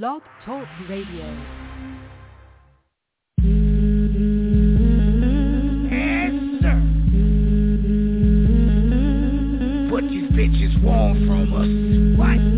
Blog Talk Radio. Sir. What these bitches want from us? What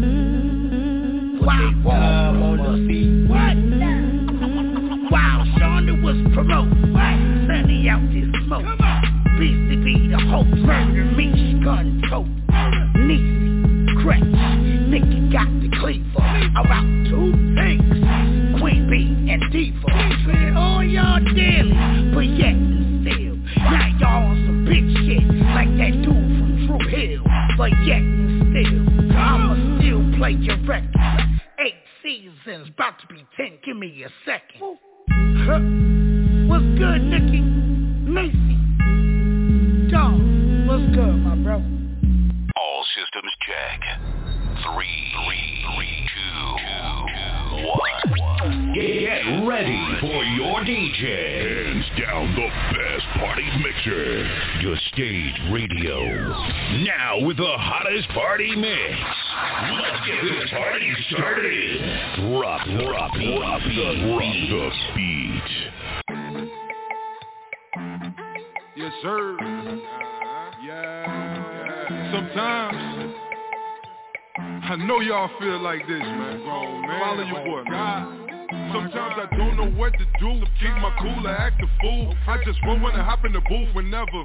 a second. Huh? What's good, Nicky? Macy. Dog, what's good, my bro? All systems check. Three, three, three, two, two, one. Get ready for your DJ. Hands down the best party mixer. Your stage radio. Now with the hottest party mix. Let's get this party started. Drop, drop, drop the, drop the beat. Yes, sir. Yeah. Sometimes I know y'all feel like this, man. Follow your boy, man. Sometimes I don't know what to do. Keep my cool or act a fool. I just won't wanna hop in the booth whenever.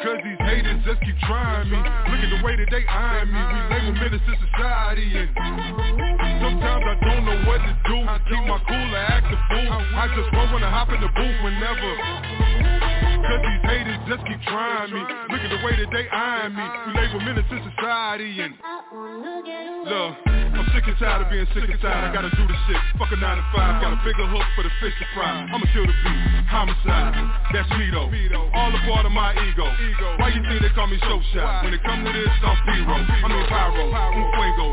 Cause these haters just keep trying me. Look at the way that they eyeing me. We label menace to society and sometimes I don't know what to do. Keep my cool or act a fool. I just won't wanna hop in the booth whenever. Cause these haters just keep trying me. Look at the way that they eyeing me. We label menace to society and Look, I'm sick and tired of being sick and tired. I gotta do the shit. Fuck a 9 to 5. Got a bigger hook for the fish to fry. I'ma kill the beat. Homicide. That's me though. All a part of my ego. Why you think they call me show shot? When it come to this, I'm P-Ro. I mean Pyro. Un fuego.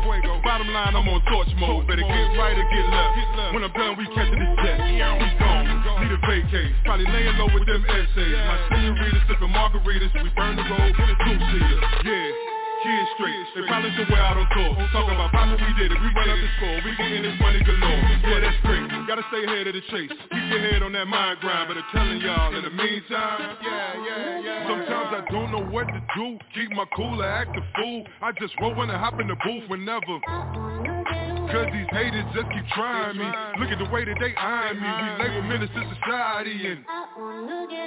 Bottom line, I'm on torch mode. Better get right or get left. When I'm done, we catching this jet. We gone. Need a vacate. Probably laying low with them essays. My senorita sipping margaritas. We burn the road. Two-seater. Yeah. Kids straight, they probably somewhere out on tour. Talk about Papa, we did it, we run up the score. We getting this money galore, yeah that's great. Gotta stay ahead of the chase. Keep your head on that mind grind. But I'm telling y'all, in the meantime. Yeah, yeah, yeah. Sometimes I don't know what to do. Keep my cool or act a fool. I just roll when I hop in the booth whenever uh-uh. Cause these haters just keep trying me. Look at the way that they eyeing me. We label to society and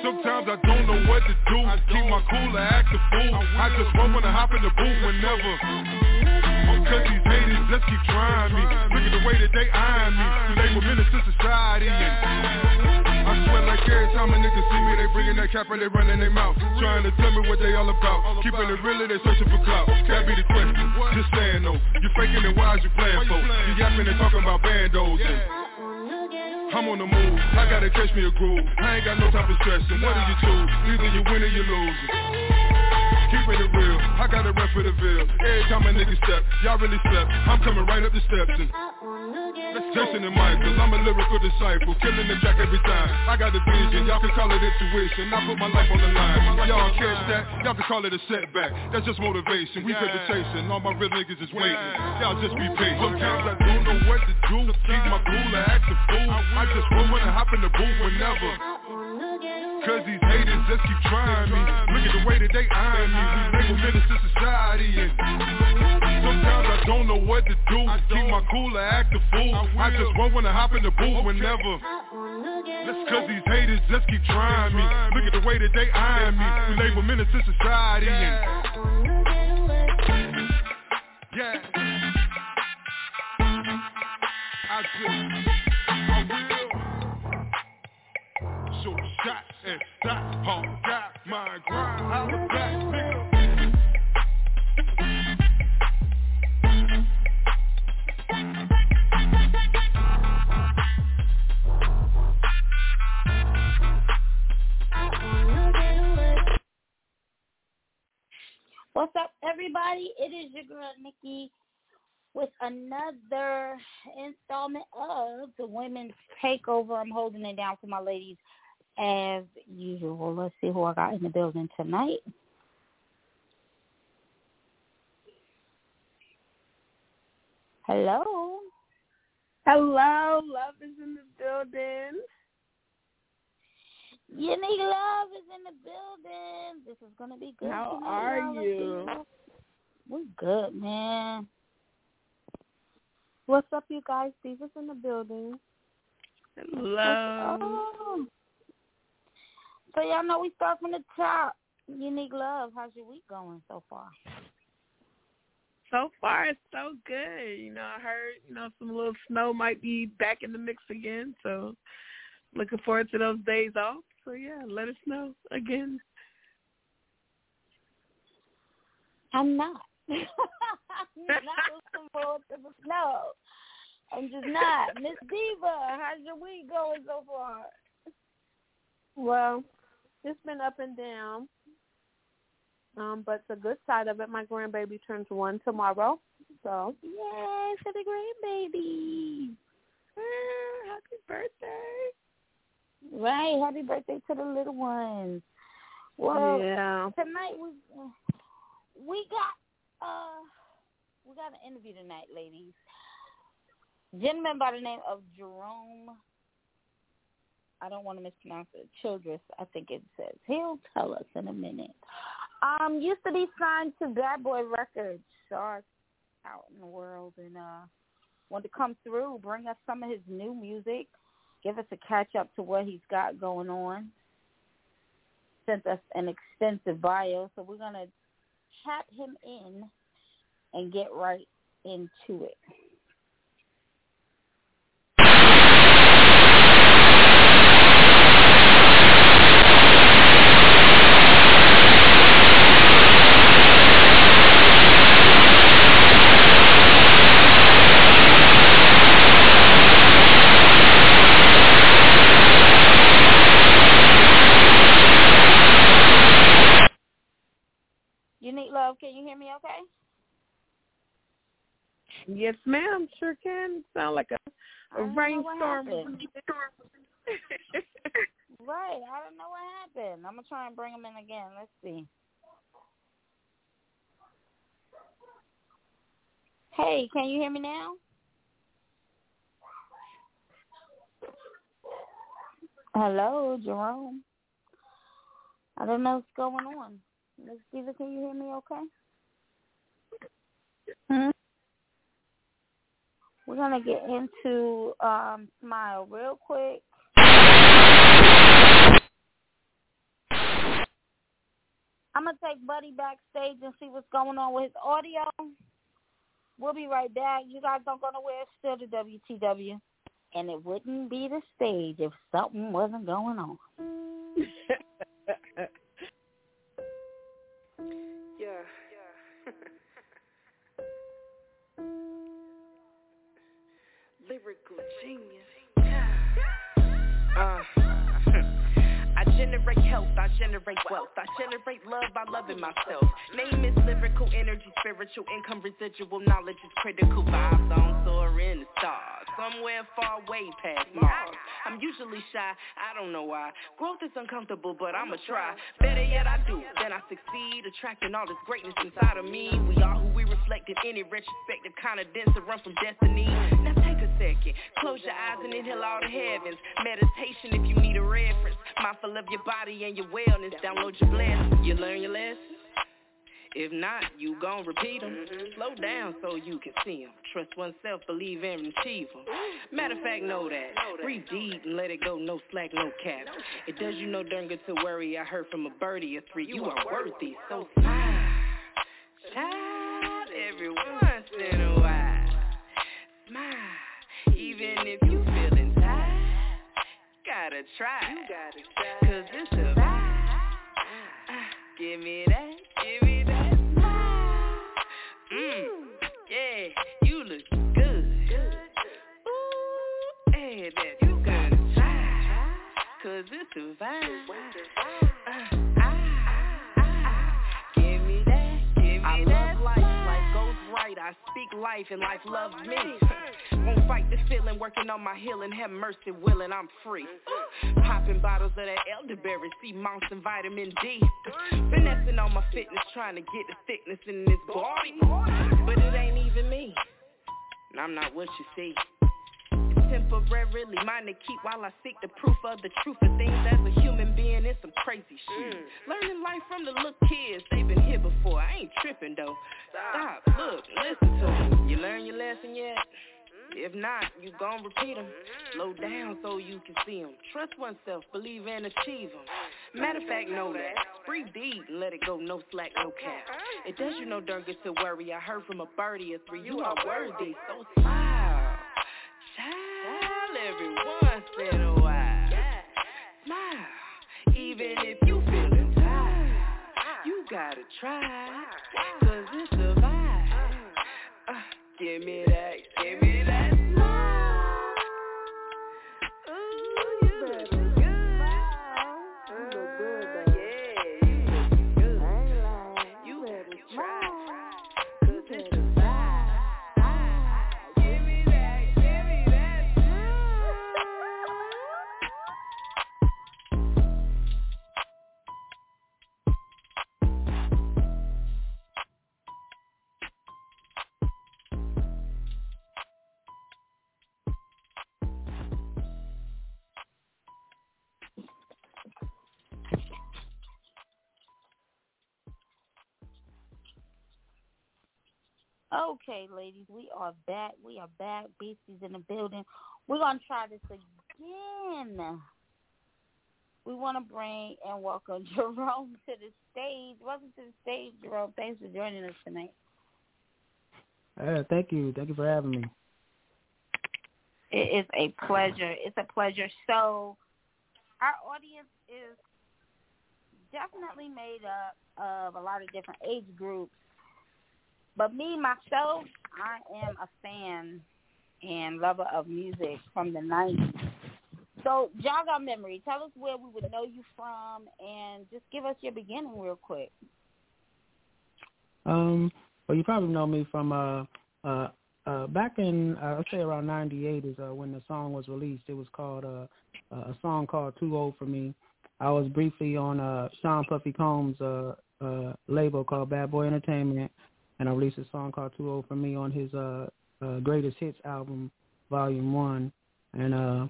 Sometimes I don't know what to do. Keep my cool or act a fool. I just roll when I hop in the booth whenever. Cause these haters just keep trying me. Look at the way that they eyeing me. We label to society and I swear like every time a nigga see me They bringing that cap and they running their mouth. Trying to tell me what they all about. Keeping it real they searching for clout. That be the question, just saying though. You faking it, why is you playing for? You yapping and talking about bandos and I'm on the move, I gotta catch me a groove. I ain't got no time for stressing, what do you choose? Either you win or you lose Keeping it real, I gotta run for the bill Every time a nigga step, y'all really step. I'm coming right up the steps and Jason and Michael, I'm a lyrical disciple Killing the track every time. I got the vision, y'all can call it intuition. I put my life on the line. Y'all catch that, y'all can call it a setback. That's just motivation, we chasing All my real niggas is waiting. Y'all just be patient. Sometimes I don't know what to do. Keep my cool or act a fool. I just want I hop in the booth whenever Cause these haters just keep trying me. Look at the way that they eyeing me. They label menace to society and Sometimes I don't know what to do. Keep my cool or act a fool. I just want when I hop in the booth whenever Cause these haters just keep trying me. Look at the way that they eyeing me. We label menace to society and Yeah. I just What's up, everybody? It is your girl Nikki with another installment of the Women's Takeover. I'm holding it down for my ladies as usual. Let's see who I got in the building tonight. Hello. Hello, love is in the building. Unique Love is in the building. This is gonna be good. How tonight, are y'all. you? We're good, man. What's up, you guys? Steve is in the building. Hello. So y'all know we start from the top. Unique Love, how's your week going so far? So far, it's so good. You know, I heard, you know, some little snow might be back in the mix again. So looking forward to those days off. So, yeah, let us know again. I'm not. I'm not looking forward to the snow. I'm just not. Miss Diva, how's your week going so far? Well, it's been up and down. Um, but the good side of it, my grandbaby turns one tomorrow. So Yay for the grandbaby. Eh, happy birthday. Right, happy birthday to the little ones. Well, yeah. tonight we we got uh we got an interview tonight, ladies. Gentleman by the name of Jerome. I don't want to mispronounce it. Childress, I think it says. He'll tell us in a minute. Um, used to be signed to Bad Boy Records, Shark out in the world, and uh, wanted to come through, bring us some of his new music, give us a catch up to what he's got going on. Sent us an extensive bio, so we're gonna tap him in and get right into it. Unique Love, can you hear me okay? Yes, ma'am. Sure can. Sound like a, what rainstorm. Right, I don't know what happened. I'm gonna try and bring him in again. Let's see. Hey, can you hear me now? Hello, Jerome. I don't know what's going on. Miss Diva, can you hear me okay? Hmm? We're gonna get into um Smile real quick. I'm gonna take Buddy backstage and see what's going on with his audio. We'll be right back. You guys don't go nowhere. It's still the WTW, and it wouldn't be the stage if something wasn't going on. Lyrical genius. Uh, I generate health, I generate wealth, I generate love by loving myself. Name is lyrical energy, spiritual income, residual knowledge is critical. Vibes on soar in the stars, somewhere far away past Mars. I'm usually shy, I don't know why. Growth is uncomfortable, but I'ma try. Better yet, I do, then I succeed, attracting all this greatness inside of me. We are who we reflect in any retrospective kind of dense to run from destiny. Now second, close your eyes and inhale all the heavens. Meditation if you need a reference. Mindful of your body and your wellness. Download your blessings. You learn your lessons. If not, you gon' repeat them. Mm-hmm. Slow down so you can see them. Trust oneself, believe and achieve them. Matter of fact, know that. Breathe deep and let it go. No slack, no cap. It does you no darn good to worry. I heard from a birdie or three. You are worthy, so smile. Child, every Gotta try. You gotta try. Cause it's a vibe. Give me that, give me that smile. Mm, yeah, you look good. Ooh, hey, that you gotta try. Cause it's a vibe. I speak life and life loves me. Won't fight the feeling, working on my healing. Have mercy, willing, I'm free. Popping bottles of that elderberry, sea moss and vitamin D. Finessing on my fitness, trying to get the thickness in this body. But it ain't even me. And I'm not what you see. Temporarily. Mine to keep while I seek the proof of the truth of things as a human being. It's some crazy shit. Mm. Learning life from the little kids. They've been here before. I ain't tripping though. Stop, look, listen to me. You learn your lesson yet? If not, you gon' repeat them. Slow down so you can see them. Trust oneself, believe and achieve them. Matter of fact, know that. Free deed and let it go, no slack, no cap. It does you no dirt get to worry. I heard from a birdie or three, you are worthy, so smile. Every once in a while. Smile, even if you feeling tired. You gotta try, cause it's a vibe. Uh, give me Okay, ladies, we are back. We are back. Beasties in the building. We're going to try this again. We want to bring and welcome Jerome to the stage. Welcome to the stage, Jerome. Thanks for joining us tonight. Uh, thank you. Thank you for having me. It is a pleasure. It's a pleasure. So, our audience is definitely made up of a lot of different age groups but me, myself, I am a fan and lover of music from the 90s. So jog our memory. Tell us where we would know you from and just give us your beginning real quick. Um, well, you probably know me from uh, uh, uh, back in, uh, I'd say around 98 is uh, when the song was released. It was called uh, a song called Too Old For Me. I was briefly on uh, Sean Puffy Combs' uh, uh, label called Bad Boy Entertainment and I released a song called Too Old for Me on his uh, uh, Greatest Hits album, Volume One, and uh,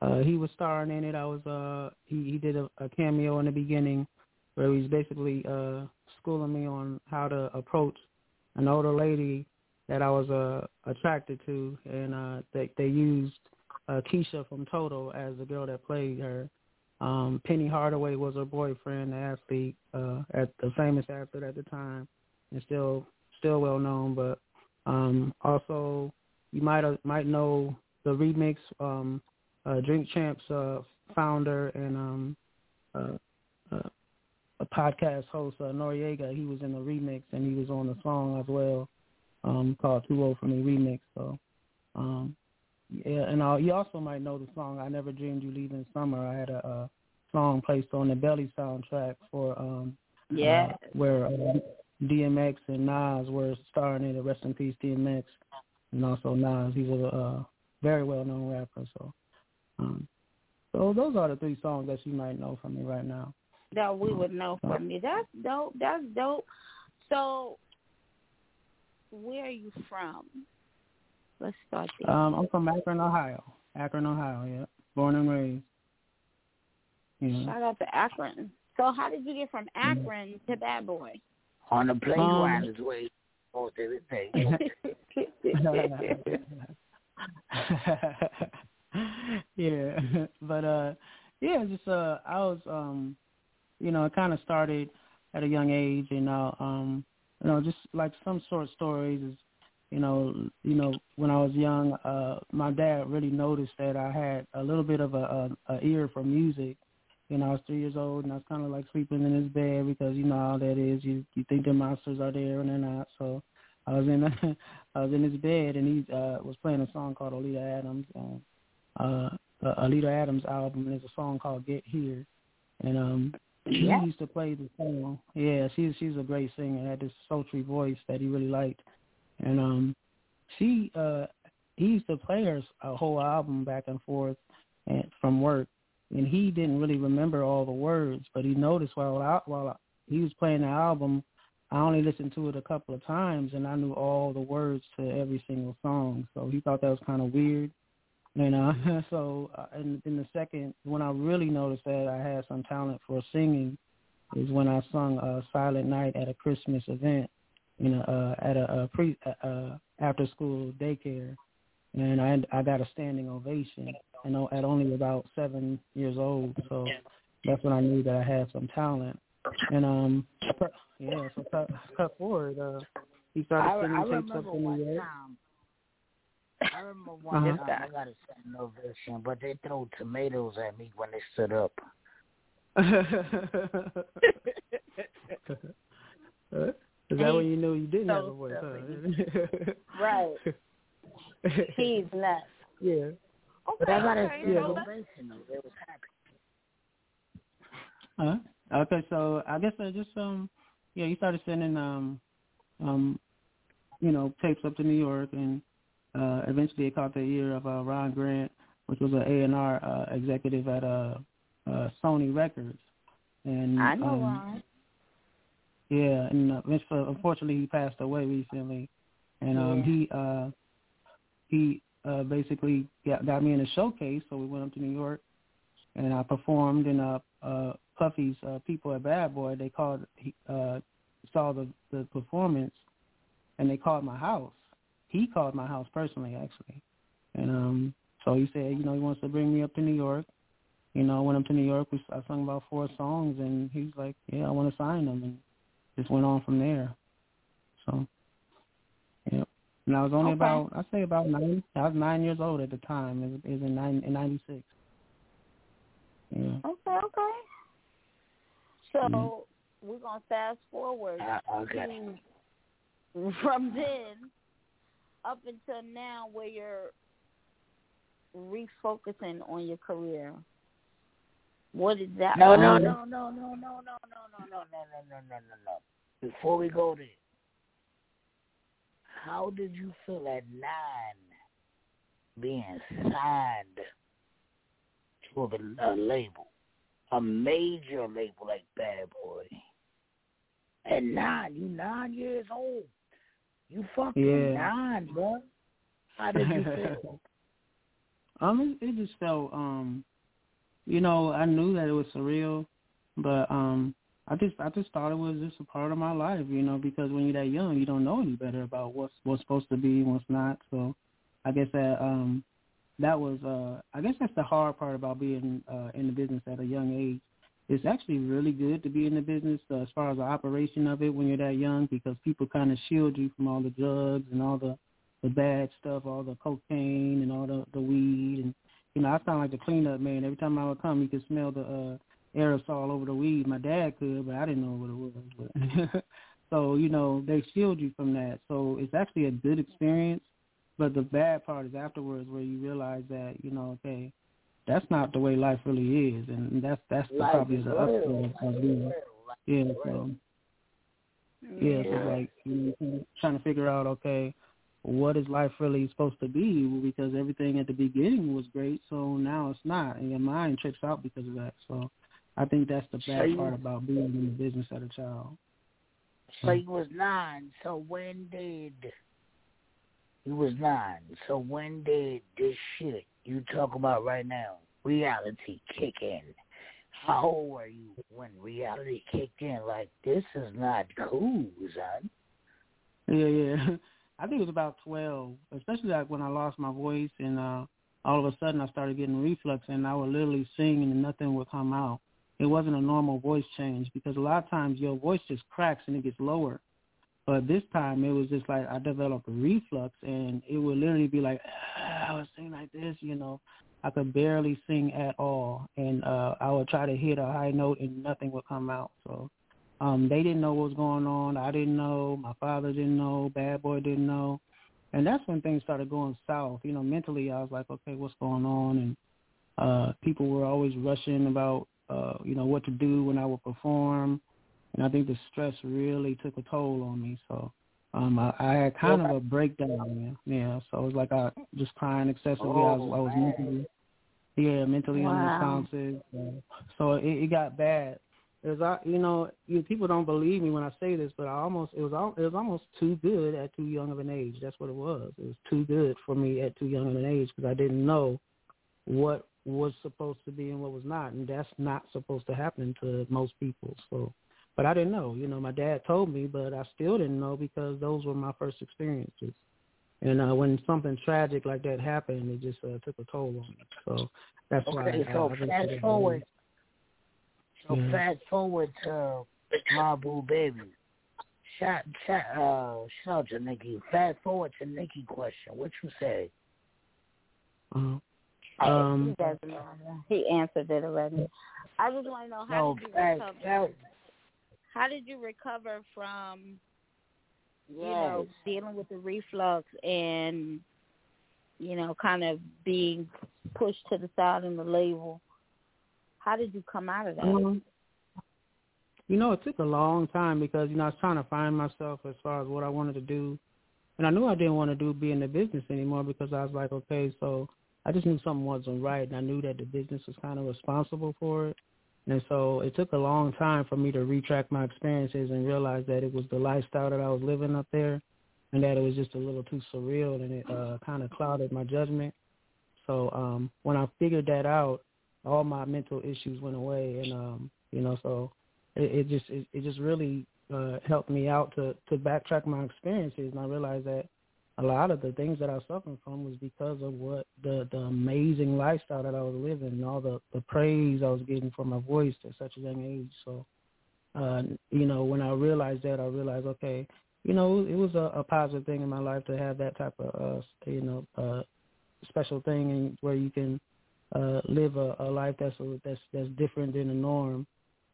uh, he was starring in it. I was uh, he he did a, a cameo in the beginning where he's basically uh, schooling me on how to approach an older lady that I was uh, attracted to, and uh, they they used uh, Keisha from Total as the girl that played her. Um, Penny Hardaway was her boyfriend, the athlete, uh, at the famous athlete at the time, and still still well known, but um, also you might uh, might know the remix um, uh, Drink Champs uh, founder and um, uh, uh, a podcast host uh, Noreaga. He was in the remix and he was on the song as well um, called Too Old for Me remix. So um, yeah, and uh, you also might know the song I Never Dreamed You Leaving Summer. I had a, a song placed on the Belly soundtrack for um, yeah uh, where uh, DMX and Nas were starring in it. Rest in peace, DMX, and also Nas. He was a uh, very well known rapper. So, um, so those are the three songs that you might know from me right now. That we would know from me. That's dope. That's dope. So, where are you from? Let's start there. Um, I'm from Akron, Ohio. Akron, Ohio. Yeah, born and raised. Yeah. Shout out to Akron. So, how did you get from Akron mm-hmm. to Bad Boy? On the plane um, ride his way forth everything. yeah, but uh, yeah, just uh, I was um, you know, it kind of started at a young age, you know, um, you know, just like some short stories is, you know, you know, when I was young, uh, my dad really noticed that I had a little bit of a, a, a ear for music, you know, I was three years old and I was kind of like sleeping in his bed because you know how that is. You you think the monsters are there and they're not. So I was in I was in his bed and he uh, was playing a song called Oleta Adams. Uh, uh, Oleta Adams album. And there's a song called Get Here, and um, he yeah. used to play the song. Yeah, she's she's a great singer. Had this sultry voice that he really liked, and um, she uh, he used to play her a whole album back and forth and from work and he didn't really remember all the words, but he noticed while I, while he was playing the album, I only listened to it a couple of times, and I knew all the words to every single song. So he thought that was kind of weird, You know, so uh, in, in the second, when I really noticed that I had some talent for singing, is when I sung uh, "Silent Night" at a Christmas event, you know, uh, at a, a pre uh, uh, after school daycare, and I I got a standing ovation, and at only about seven years old, so that's when I knew that I had some talent. And um, yeah, so cut, cut forward. Uh, he started I, sending I tapes remember up New York. time. I remember one Uh-huh. time I got a standing ovation, but they threw tomatoes at me when they stood up. Is that when you knew you didn't have so a voice? Huh? Right. He's nuts. yeah. But I got a okay, standing yeah. ovation though. They was happy. Huh? Okay, so I guess I just um yeah, you started sending um um you know tapes up to New York, and uh eventually it caught the ear of uh, Ron Grant, which was an A and R uh, executive at uh, uh Sony Records, and I know um, Ron. Yeah, and uh, unfortunately he passed away recently, and um Yeah. he uh he uh basically got, got me in a showcase, so we went up to New York, and I performed in uh uh Puffy's uh, people at Bad Boy. They called uh saw the the performance, and they called my house. He called my house personally, actually, and um so he said, you know, he wants to bring me up to New York. You know, I went up to New York. We, I sung about four songs, and he's like, yeah, I want to sign them, and just went on from there. So. And I was only Okay. about, I say about nine. I was nine years old at the time. It was, it was in nine in '96. Yeah. Okay, okay. So Mhm. we're gonna fast forward Uh, okay. to from then up until now, where you're refocusing on your career. What is that? No, no, Um, no, no, no, no, no, no, no, no, no, no, no, no, no, no. Before we go there, how did you feel at nine being signed to a, a label, a major label like Bad Boy? At nine, you nine years old. You fucking Yeah. nine, bro. How did you feel? Um, it, it just felt, um, you know, I knew that it was surreal, but um, I just, I just thought it was just a part of my life, you know, because when you're that young, you don't know any better about what's what's supposed to be and what's not. So, I guess that, um, that was, uh, I guess that's the hard part about being uh, in the business at a young age. It's actually really good to be in the business uh, as far as the operation of it when you're that young because people kind of shield you from all the drugs and all the the bad stuff, all the cocaine and all the the weed, and you know I sound like the cleanup man. Every time I would come, you could smell the uh, aerosol over the weed. My dad could, but I didn't know what it was. But so you know they shield you from that. So it's actually a good experience. But the bad part is afterwards, where you realize that you know, okay, that's not the way life really is, and that's that's the, Life probably the upside of being yeah. So yeah, so like you know, trying to figure out, okay, what is life really supposed to be? Because everything at the beginning was great, so now it's not, and your mind trips out because of that. So I think that's the bad you- part about being in the business as a child. So he was nine. So when did he was nine? So when did this shit you talk about right now, reality, kick in? How old were you when reality kicked in? Like this is not cool, son. Yeah, yeah. I think it was about twelve, especially like when I lost my voice and uh all of a sudden I started getting reflux and I would literally sing and nothing would come out. It wasn't a normal voice change because a lot of times your voice just cracks and it gets lower. But this time it was just like I developed a reflux and it would literally be like I would sing like this, you know. I could barely sing at all and uh I would try to hit a high note and nothing would come out. So um, they didn't know what was going on. I didn't know. My father didn't know. Bad boy didn't know. And that's when things started going south. You know, mentally I was like, okay, what's going on? And uh, people were always rushing about, uh, you know, what to do when I would perform. And I think the stress really took a toll on me. So um, I, I had kind of a breakdown. Yeah. yeah. So it was like I just crying excessively. I was, I was mentally, yeah, mentally Wow. unresponsive. So it, it got bad it was you know you, people don't believe me when I say this, but I almost it was al- it was almost too good at too young of an age. That's what it was. It was too good for me at too young of an age because I didn't know what was supposed to be and what was not, and that's not supposed to happen to most people. So, but I didn't know. You know, my dad told me, but I still didn't know because those were my first experiences. And uh, when something tragic like that happened, it just uh, took a toll on me. So that's why. Okay, I, so I, I fast forward. So Yeah. fast forward to my boo baby. Shout, shout, uh, shout out to Nikki. Fast forward to Nikki question. What you say? Uh, he um, doesn't know. He answered it already. I just want to know how No, did you recover? fast. How did you recover from Yes. you know dealing with the reflux and you know kind of being pushed to the side in the label? How did you come out of that? Um, you know, it took a long time because you know I was trying to find myself as far as what I wanted to do, and I knew I didn't want to do be in the business anymore because I was like, okay, so I just knew something wasn't right, and I knew that the business was kind of responsible for it, and so it took a long time for me to retract my experiences and realize that it was the lifestyle that I was living up there, and that it was just a little too surreal, and it uh, kind of clouded my judgment. So um, when I figured that out, all my mental issues went away, and um, you know, so it, it just it, it just really uh, helped me out to to backtrack my experiences, and I realized that a lot of the things that I was suffering from was because of what the the amazing lifestyle that I was living, and all the the praise I was getting from my voice at such a young age. So, uh, you know, when I realized that, I realized, okay, you know, it was a, a positive thing in my life to have that type of, uh, you know, uh, special thing, and where you can uh, live a, a life that's a, that's that's different than the norm.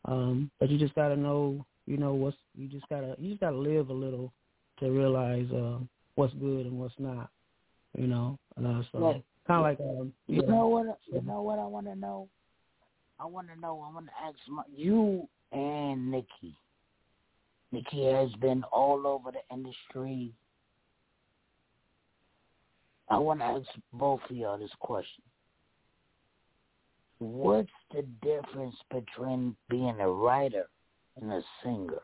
Um, but you just gotta know, you know, what's you just gotta you just gotta live a little to realize uh, what's good and what's not. You know, uh, so Right. kind of like um, You know what? You know what I want to know. I want to know. I want to ask my, you and Nikki. Nikki has been all over the industry. I want to ask both of y'all this question. What's the difference between being a writer and a singer?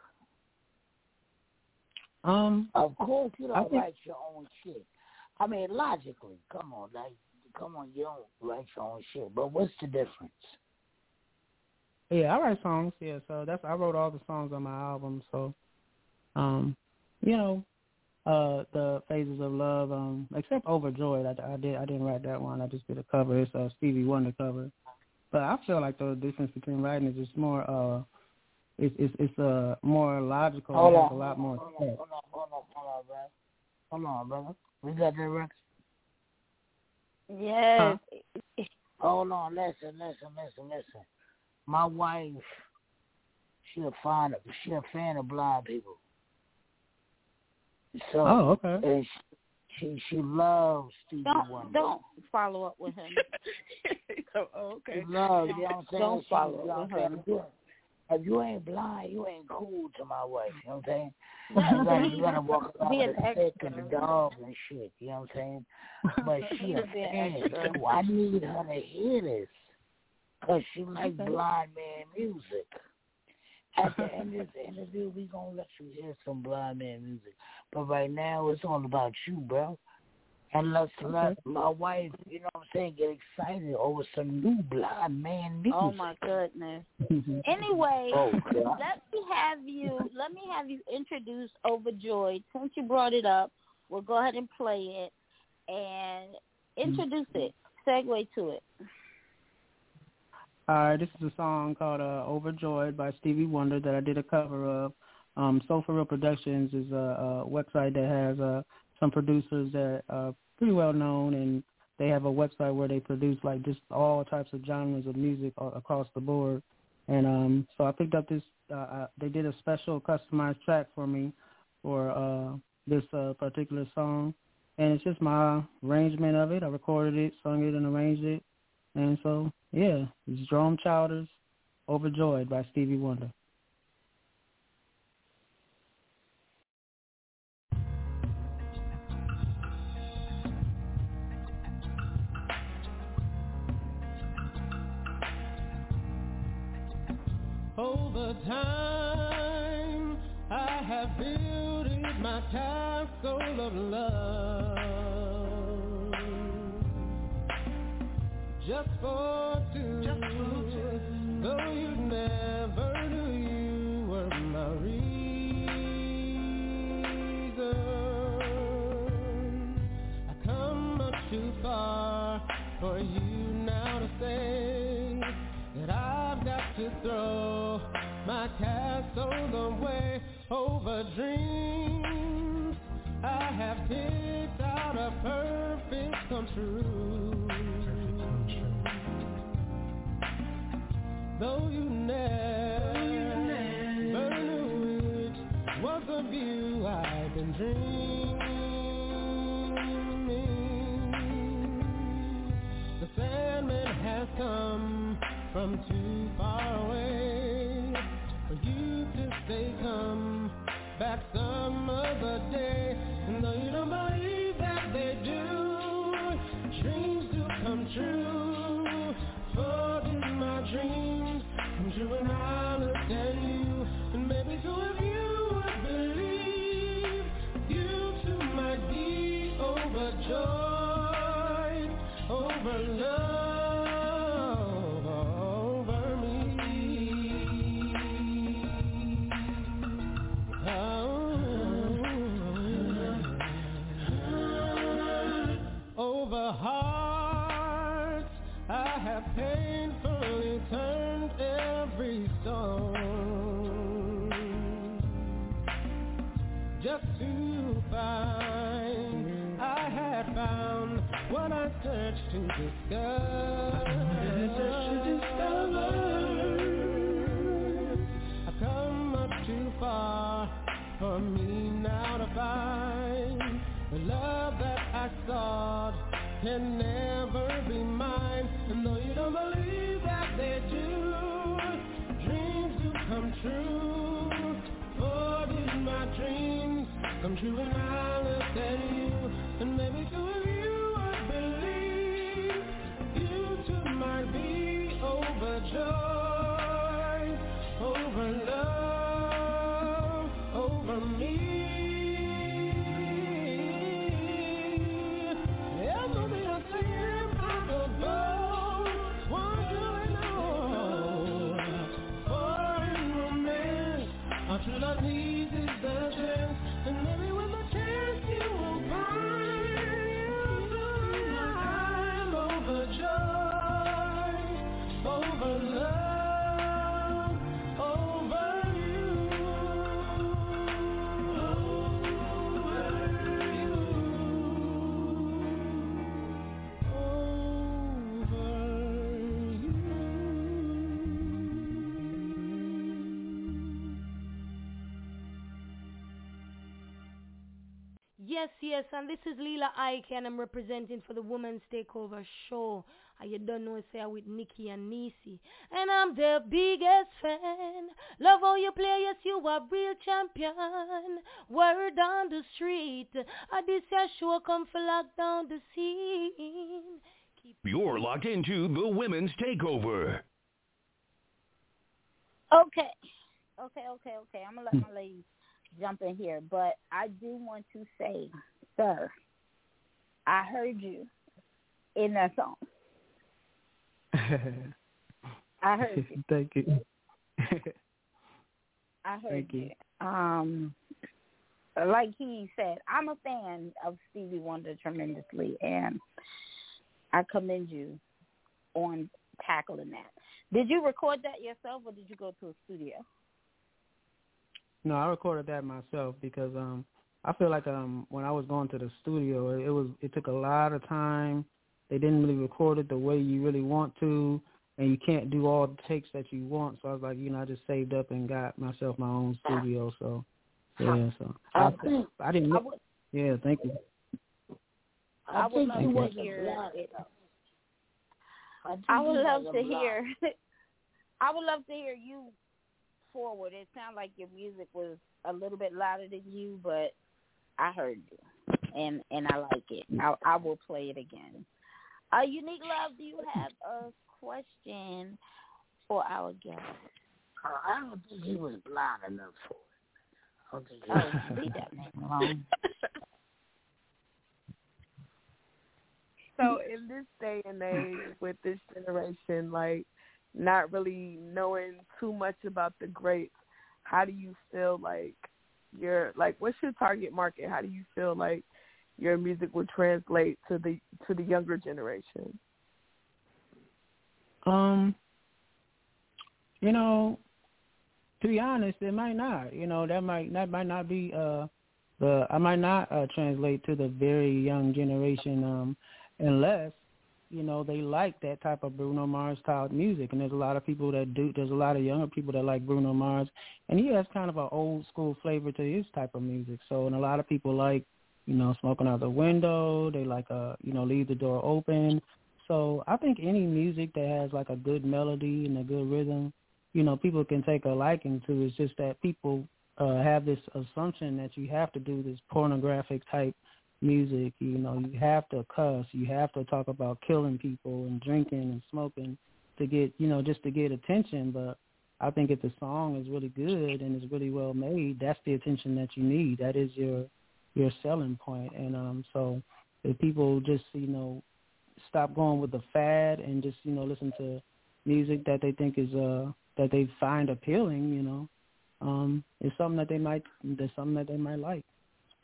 Um, Of course, you don't think- write your own shit. I mean, logically, come on, like, come on, you don't write your own shit. But what's the difference? Yeah, I write songs. Yeah, so that's I wrote all the songs on my album. So, um, you know, uh, the phases of love, um, except Overjoyed, I, I did I didn't write that one. I just did a cover. It's a Stevie Wonder cover. But I feel like the difference between writing is just more uh, it's it's it's uh more logical. Hold on, a lot hold on, more. hold on, hold on, hold on, hold on, brother. Hold on, brother. We got that record. Yes. Hold on, listen, listen, listen, listen. My wife, she a fan, of she a fan of blind people. So, Oh, okay. and she, she she loves Stevie Don't Wonder. don't follow up with him. oh, okay. She loves, you know what I'm saying? Don't follow you know with what him. Saying? If you ain't blind, you ain't cool to my wife. You know what I'm saying? You gotta, you gotta walk around Be with an a stick and extra. the dog and shit. You know what I'm saying? But she a Be fan. So I need her to hear this. Because she like blind man music. At the end of the interview, we going to let you hear some blind man music. But right now, it's all about you, bro. And let's let my wife, you know what I'm saying, get excited over some new blind man music. Oh my goodness. Anyway, Oh, let me have you let me have you introduce Overjoyed. Since you brought it up, we'll go ahead and play it and introduce it. Segue to it. All right, this is a song called uh, "Overjoyed" by Stevie Wonder that I did a cover of. Um, Soul for Real Productions is a, a website that has uh, some producers that are pretty well known, and they have a website where they produce like just all types of genres of music across the board. And um, so I picked up this. Uh, uh, they did a special customized track for me for uh, this uh, particular song, and it's just my arrangement of it. I recorded it, sung it, and arranged it. And so, yeah, it's Jerome Childers, Overjoyed by Stevie Wonder. Over time, I have built my castle of love just for two. Just for two. Though you never knew you were my reason, I come much too far for you to throw my castle away over dreams. I have picked out a perfect come true. Though you never knew it was of you I've been dreaming. The Sandman has come from too far away For you to stay come back some other day true when I looked at you? Yes, yes, and this is Leela Ike, and I'm representing for the Women's Takeover Show. I you don't know, say, I'm with Nikki and Nisi. And I'm the biggest fan. Love how you play, yes, you are real champion. Word on the street. I this your show come for lock down the scene. You're locked into the Women's Takeover. Okay. Okay, okay, okay. I'm going to let my hmm. ladies jump in here. But I do want to say, sir, I heard you in that song. I heard you. Thank you. I heard Thank you. Um, like he said, I'm a fan of Stevie Wonder tremendously, and I commend you on tackling that. Did you record that yourself, or did you go to a studio? No, I recorded that myself because um I feel like um when I was going to the studio it was it took a lot of time. They didn't really record it the way you really want to and you can't do all the takes that you want. So I was like, you know, I just saved up and got myself my own studio so yeah, so I I, think I didn't I would, yeah, thank you. I would think love to hear it. though. I, would love to hear. I would love to hear you forward. It sounded like your music was a little bit louder than you, but I heard you, and and I like it. I I will play it again. Uh, unique love. Do you have a question for our guest? I don't think he was blind enough for it. I don't think he oh, leave that man alone. So in this day and age, with this generation, like not really knowing too much about the greats, how do you feel like your like what's your target market? How do you feel like your music would translate to the to the younger generation? Um, you know, to be honest, it might not. You know, that might that might not be uh the I might not uh, translate to the very young generation. Um, unless you know they like that type of Bruno Mars style music. And there's a lot of people that do. There's a lot of younger people that like Bruno Mars, and he has kind of an old school flavor to his type of music. So, and a lot of people like you know smoking out the window. They like uh you know leave the door open. So I think any music that has like a good melody and a good rhythm, you know, people can take a liking to. It's just that people uh, have this assumption that you have to do this pornographic type music. You know, you have to cuss. You have to talk about killing people and drinking and smoking to get, you know, just to get attention. But I think if the song is really good and is really well made, that's the attention that you need. That is your your selling point. And um, so if people just, you know, stop going with the fad and just, you know, listen to music that they think is uh that they find appealing, you know, um, it's something that they might there's something that they might like.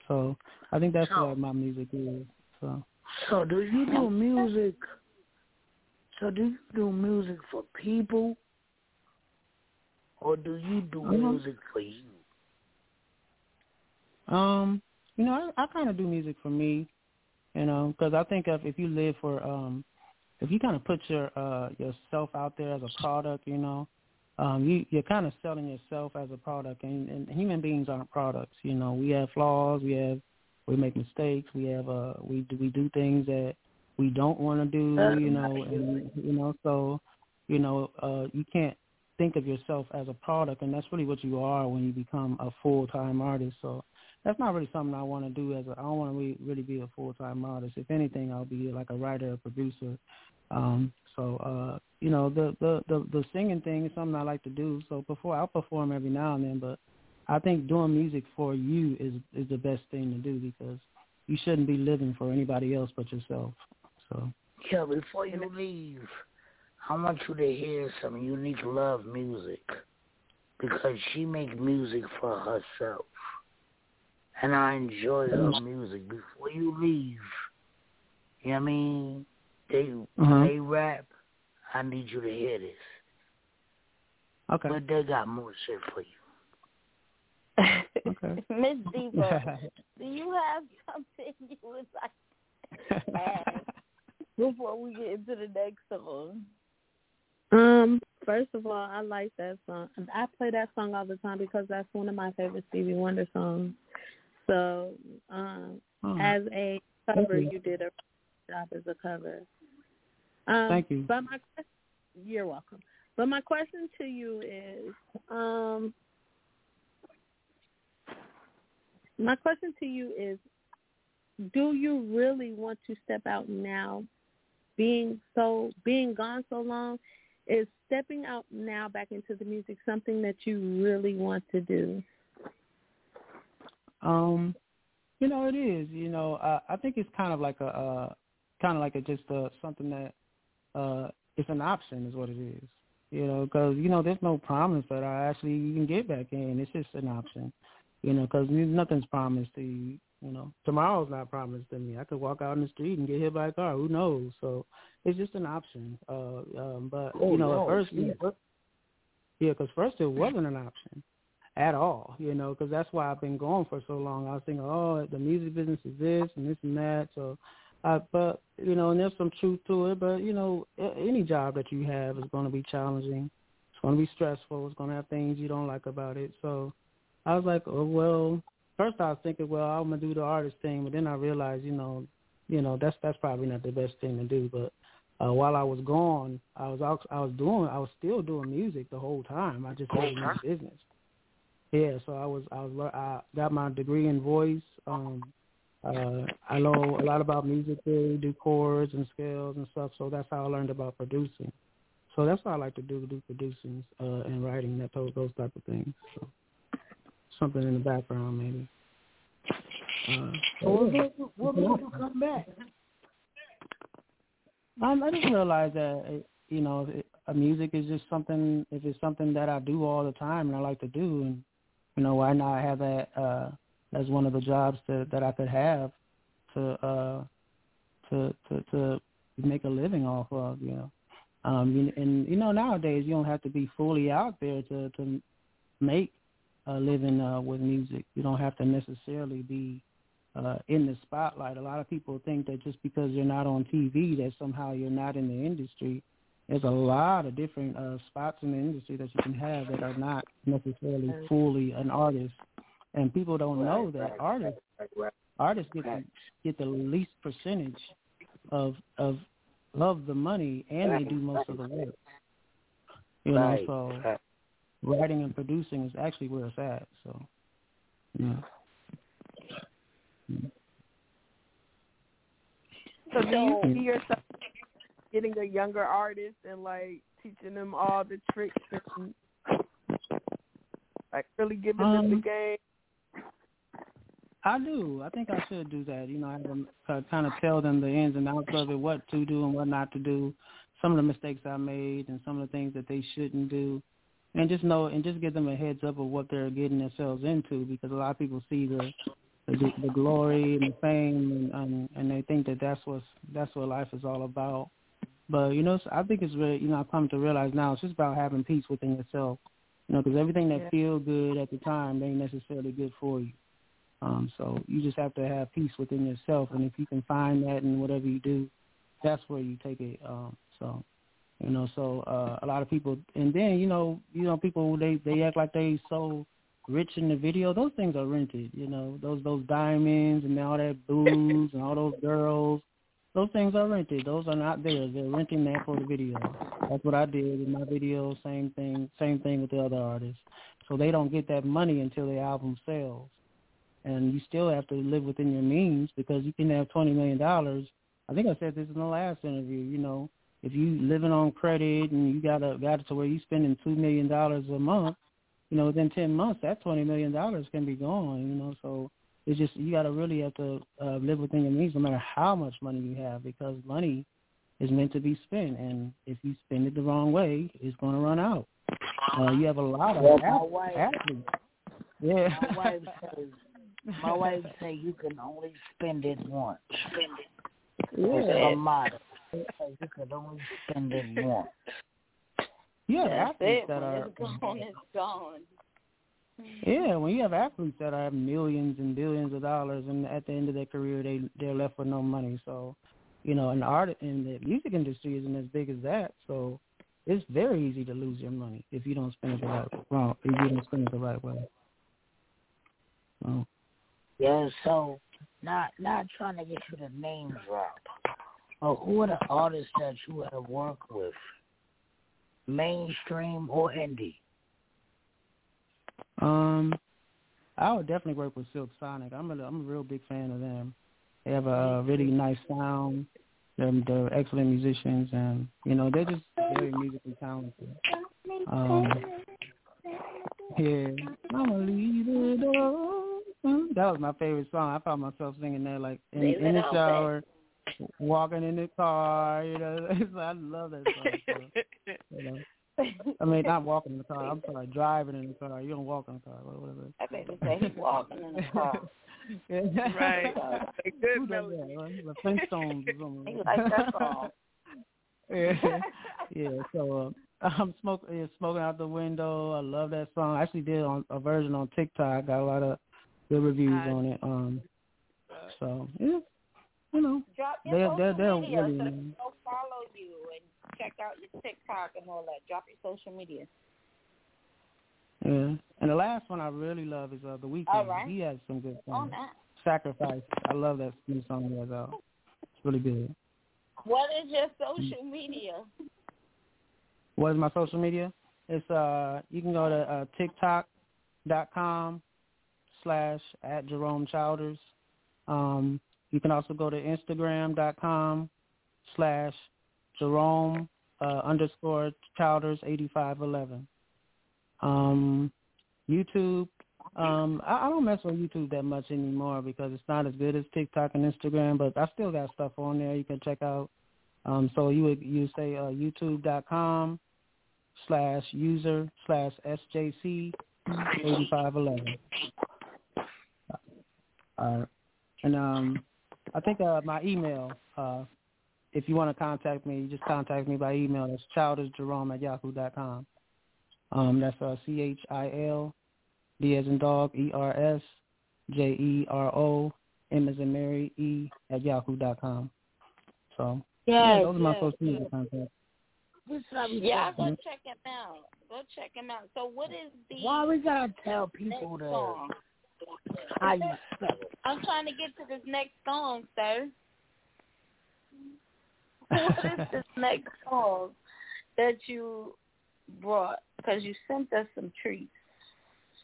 So I think that's so, what my music is. So. So do you do music? So do you do music for people, or do you do mm-hmm. music for you? Um, you know, I, I kind of do music for me, you know, because I think if if you live for um, if you kind of put your uh yourself out there as a product, you know, um, you, you're kind of selling yourself as a product, and, and human beings aren't products. You know, we have flaws, we have we make mistakes, we have uh, we do we do things that we don't want to do. You know, and you know, so you know, uh, you can't think of yourself as a product, and that's really what you are when you become a full time artist. So that's not really something I want to do. As a, I don't want to re- really be a full time artist. If anything, I'll be like a writer, a producer. Um, so uh, you know, the, the the the singing thing is something I like to do. So before I perform every now and then, but I think doing music for you is is the best thing to do because you shouldn't be living for anybody else but yourself. So yeah, before you leave, I want you to hear some unique love music because she makes music for herself, and I enjoy her music. Before you leave, you know what I mean? They uh-huh. they rap. I need you to hear this. Okay. But they got more shit for you. okay. Miss Diva, do you have something you would like to add before we get into the next song? Um, first of all, I like that song. I play that song all the time because that's one of my favorite Stevie Wonder songs. So, um, oh. as a cover, you did a job as a cover. Um, Thank you. But my you're welcome. But my question to you is, um, my question to you is, do you really want to step out now, being so being gone so long? Is stepping out now back into the music something that you really want to do? Um, you know, it is. You know, I, I think it's kind of like a, uh, kind of like a just uh, something that uh, it's an option, is what it is. You know, because you know, there's no promise that I actually can get back in. It's just an option. You know, because nothing's promised to you. You know, tomorrow's not promised to me. I could walk out in the street and get hit by a car. Who knows? So it's just an option. Uh, um, but oh, you know, no. at first, yeah, yeah, because first it wasn't an option at all. You know, because that's why I've been going for so long. I was thinking, oh, the music business is this and this and that. So uh, but you know, and there's some truth to it. But you know, any job that you have is going to be challenging. It's going to be stressful. It's going to have things you don't like about it. So I was like, oh well. First, I was thinking, well, I'm gonna do the artist thing, but then I realized, you know, you know, that's that's probably not the best thing to do. But uh, while I was gone, I was out, I was doing, I was still doing music the whole time. I just had a business. Yeah, so I was, I was, I got my degree in voice. Um, uh, I know a lot about music theory, do chords and scales and stuff, so that's how I learned about producing. so that's what I like to do, do producing uh, and writing, that those, those type of things. So something in the background, maybe. Uh, so what made you, what made you come back? Um, I just realized that you know, it, uh, music is just something. If it's something that I do all the time and I like to do, and you know, why not have that uh, as one of the jobs that that I could have to uh, to to to make a living off of, you know. Um, and, and you know, nowadays you don't have to be fully out there to to make a living uh, with music. You don't have to necessarily be uh, in the spotlight. A lot of people think that just because you're not on TV, that somehow you're not in the industry. There's a lot of different uh, spots in the industry that you can have that are not necessarily fully an artist, and people don't know that artists artists get the, get the least percentage of of love the money and they do most of the work. You know, so writing and producing is actually where it's at. So, yeah. So do you see yourself getting a younger artist and like teaching them all the tricks and like really giving um, them the game? I do. I think I should do that. You know, I have to uh, kind of tell them the ins and outs of it, what to do and what not to do, some of the mistakes I made and some of the things that they shouldn't do, and just know and just give them a heads up of what they're getting themselves into because a lot of people see the the, the glory and the fame and, and and they think that that's what's that's what life is all about. But you know, I think it's really you know I've come to realize now it's just about having peace within yourself. You know, because everything that yeah. feels good at the time ain't necessarily good for you. Um, so you just have to have peace within yourself, and if you can find that in whatever you do, that's where you take it. Um, so, you know, so uh, a lot of people, and then you know, you know, people they they act like they so rich in the video. Those things are rented. You know, those those diamonds and all that booze and all those girls. Those things are rented. Those are not theirs. They're renting that for the video. That's what I did in my video. Same thing. Same thing with the other artists. So they don't get that money until the album sells and you still have to live within your means because you can have twenty million dollars. I think I said this in the last interview. You know, if you living on credit and you got a got it to where you're spending two million dollars a month, you know, within ten months that twenty million dollars can be gone. You know, so it's just you got to really have to uh, live within your means, no matter how much money you have, because money is meant to be spent, and if you spend it the wrong way, it's going to run out. Uh, you have a lot of well, athletes. Yeah. My wife says my wife say you can only spend it once. Spend it. Yeah. It's a motto. You can only spend it once. Yeah, That's athletes it. that when are it's gone, it's gone. yeah, when you have athletes that have millions and billions of dollars, and at the end of their career, they they're left with no money. So, you know, and the art in the music industry isn't as big as that. So, it's very easy to lose your money if you don't spend it the right wrong. If you don't spend it the right way. So. Yeah, so not not trying to get you to name drop. But who are the artists that you have worked with? Mainstream or indie? Um I would definitely work with Silk Sonic. I'm a I'm a real big fan of them. They have a really nice sound. They're they're excellent musicians and you know, they're just very musically talented. Um yeah. I'ma leave it all that was my favorite song. I found myself singing that like in, in the shower, walking in the car. You know, I love that song. So, you know. I mean, not walking in the car. I'm sorry, driving in the car. You don't walk in the car, whatever. I think say he's walking in the car. right. Good melody. The Flintstones. He likes that song. yeah, yeah. So uh, I'm smoking, yeah, smoking out the window. I love that song. I actually did on a version on TikTok. Got a lot of good reviews on it. Um, so yeah, you know, Drop your they're, social they're, they're media really. so go follow you and check out your TikTok and all that. Drop your social media. Yeah, and the last one I really love is uh, the Weeknd. All right. He has some good On songs. that. Sacrifice. I love that new song he has out. It's really good. What is your social media? What is my social media? It's uh you can go to uh TikTok.com slash at Jerome Childers. Um, you can also go to Instagram.com slash Jerome uh, underscore Childers 8511. Um, YouTube. Um, I, I don't mess with YouTube that much anymore because it's not as good as TikTok and Instagram, but I still got stuff on there you can check out. Um, so you would you say uh, YouTube.com slash user slash SJC 8511. Uh, And um, I think uh, my email, uh, if you want to contact me, you just contact me by email. That's childersjerome at yahoo dot com. Um, that's uh, C-H-I-L, D as in dog, E-R-S, J-E-R-O, M as in Mary, E at yahoo dot com. So, yeah, those are my social media contacts. Yeah, go check him out. Go check him out. So what is the... Why we got to tell people to... How you spell? I'm trying to get to this next song, sir. what is this next song that you brought? Because you sent us some treats.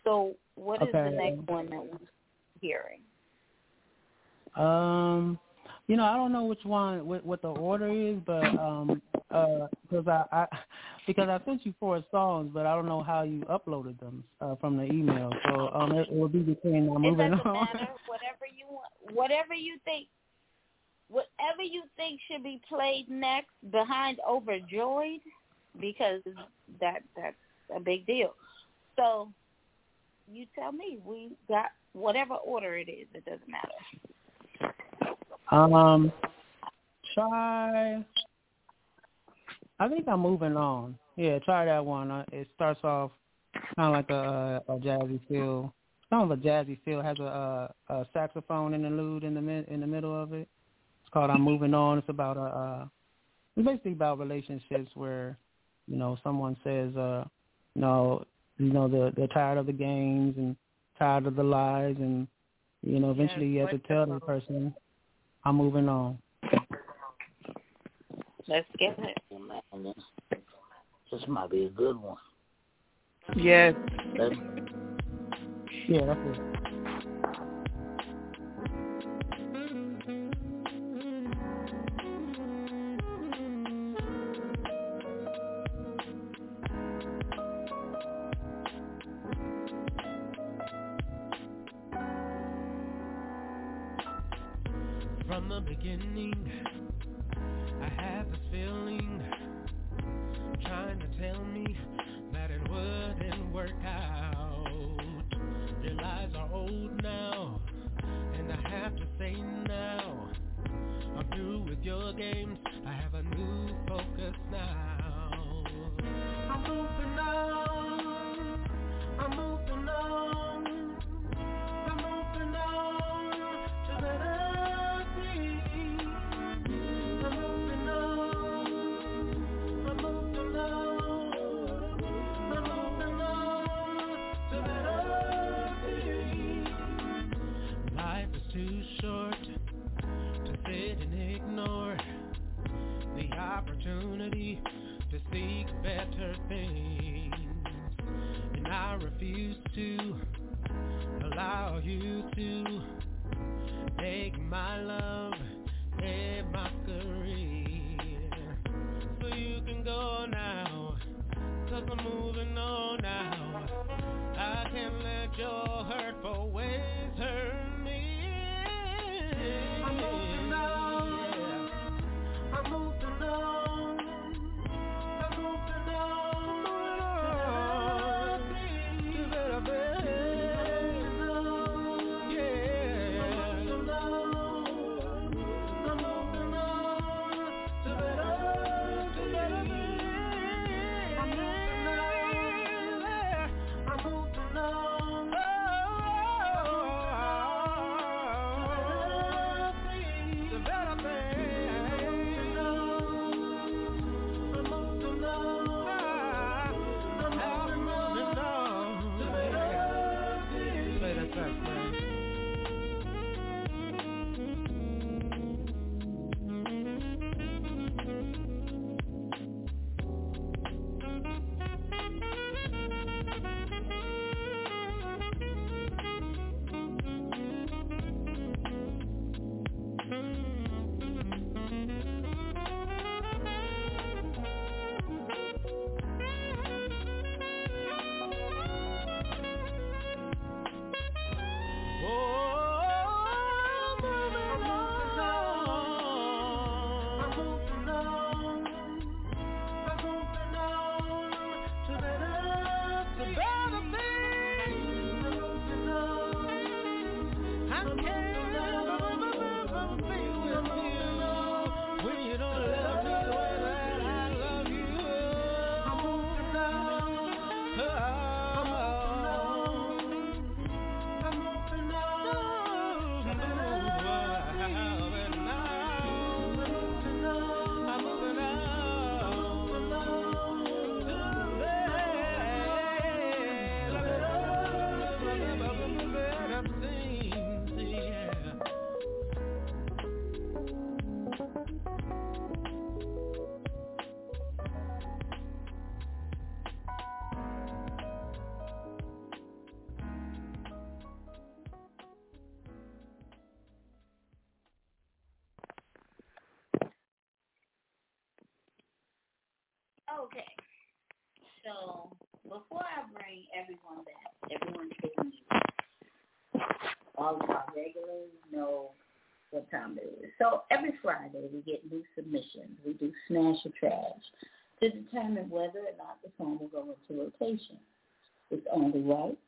So what is Okay. the next one that we're hearing? Um, you know, I don't know which one, what, what the order is, but um, uh, because I, I, because I sent you four songs, but I don't know how you uploaded them uh, from the email. So um, it, it will be between. I'm It moving doesn't on. matter. Whatever you want, whatever you think, whatever you think should be played next behind Overjoyed, because that that's a big deal. So you tell me. We got whatever order it is. It doesn't matter. Um, try. I think I'm moving on. Yeah, try that one. Uh, It starts off kind of like a, a jazzy feel. Kind of a jazzy feel. Has a, a, a saxophone interlude in the mid, in the middle of it. It's called "I'm Moving On." It's about a. Uh, it's basically about relationships where, you know, someone says, uh, you know, you know, they're they're tired of the games and tired of the lies, and you know, eventually you have to tell the person, "I'm moving on." Let's get it. This might be a good one. Yes. Let's, Yeah, that's it. From the beginning, regulars know what time it is. So every Friday we get new submissions. We do smash or trash to determine whether or not the song will go into rotation. It's only right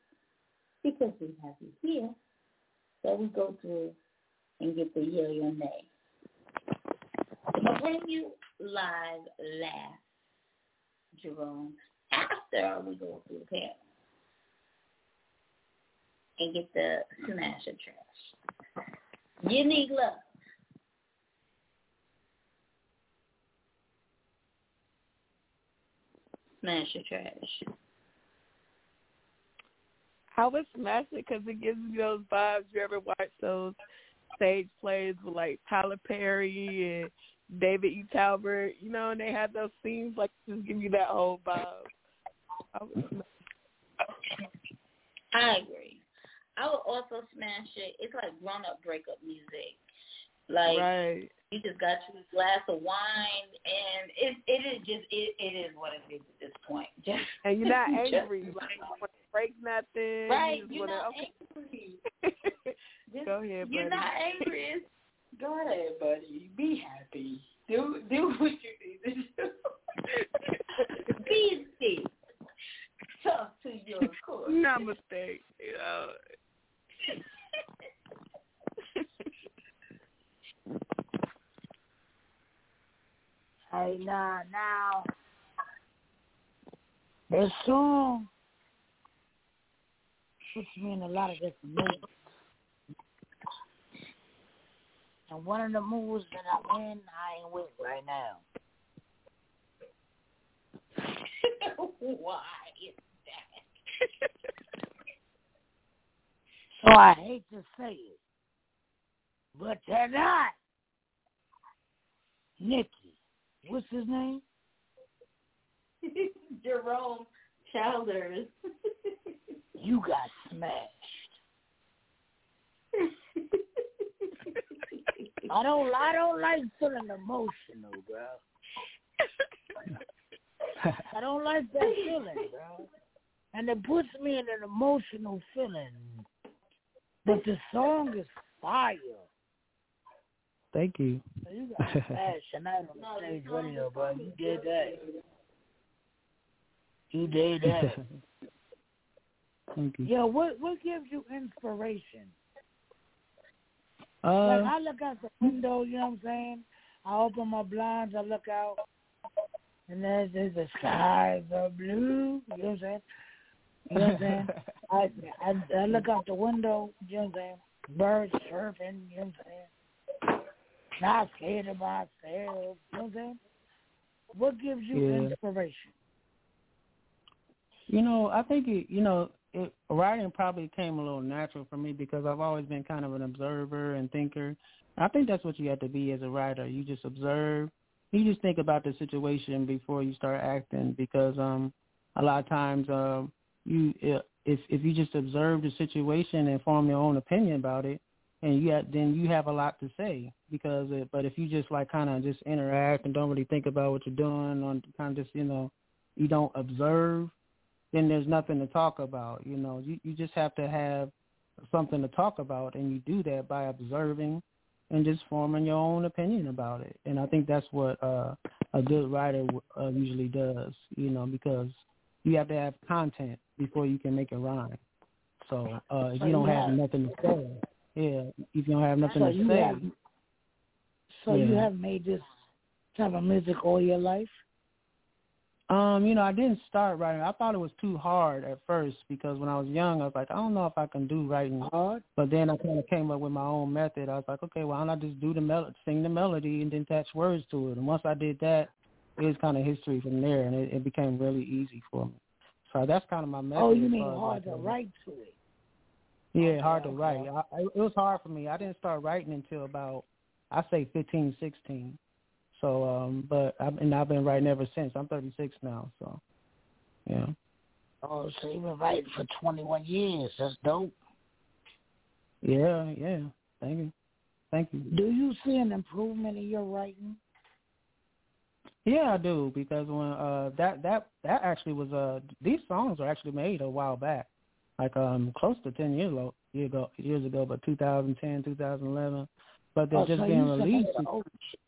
because we have you here that we go through and get the yay or nay. I'll bring you live last, Jerome, after we go through the panel and get the smash or trash. Unique Love. Smash or trash. I would smash it because it gives me those vibes. You ever watch those stage plays with like Tyler Perry and David E. Talbert, you know, and they have those scenes like just give you that whole vibe. I, would smash I agree. I would also smash it. It's like grown up breakup music. Like right. you just got you a glass of wine and it it is just it, it is what it is at this point. Just And you're not just- angry. like, you break nothing. Right, You just you're wanna, not okay. angry. Just- Go ahead, buddy. You're not angry. It's, go ahead, buddy. Be happy. Do do what you need to do. Be still. Talk to your court. Namaste. You know. Hey, nah, now, this song puts me in a lot of different moods. And one of the moods that I'm in, I ain't with right now. Why is that? So I hate to say it, but tonight, Nikki, what's his name? Jerome Childers. You got smashed. I don't, I don't like feeling emotional, bro. I don't like that feeling, bro. And it puts me in an emotional feeling. But the song is fire. Thank you. You got tonight on the stage radio, bro. You did that. You did that. Thank you. Yeah, what what gives you inspiration? Uh, like I look out the window, you know what I'm saying? I open my blinds, I look out, and there's, there's the skies are blue. You know what I'm saying? You know what I'm saying? I, I I look out the window, you know what I'm saying? Birds chirping, you know what I'm saying? Not scared of myself, you know what I'm saying? What gives you Yeah. inspiration? You know, I think it. You know, it, writing probably came a little natural for me because I've always been kind of an observer and thinker. I think that's what you have to be as a writer. You just observe. You just think about the situation before you start acting because um a lot of times um you if if you just observe the situation and form your own opinion about it and you have, then you have a lot to say because it, but if you just like kind of just interact and don't really think about what you're doing or kind of just you know you don't observe then there's nothing to talk about. You know, you you just have to have something to talk about, and you do that by observing and just forming your own opinion about it. And I think that's what uh, a good writer uh, usually does. You know, because you have to have content before you can make a rhyme. So uh, if So you don't you have have- nothing to say, yeah, if you don't have nothing So to say, have so you have made this type of music all your life? Um, you know, I didn't start writing. I thought it was too hard at first because when I was young, I was like, I don't know if I can do writing. Hard? But then I kind of came up with my own method. I was like, okay, why don't I just do the mel- sing the melody and then attach words to it? And once I did that, it was kind of history from there, and it, it became really easy for me. So that's kind of my method. Oh, you mean hard to like, write to it? Yeah, Okay, hard to okay. write. I, I, it was hard for me. I didn't start writing until about, I say, fifteen, sixteen. So, um, but I've, and I've been writing ever since. I'm 36 now, so yeah. Oh, so you've been writing for 21 years. That's dope. Yeah, yeah. Thank you. Thank you. Do you see an improvement in your writing? Yeah, I do because when uh that that that actually was uh these songs were actually made a while back, like um close to ten years ago years ago years ago, but 2010, 2011, but they're oh, just so being released. The old shit.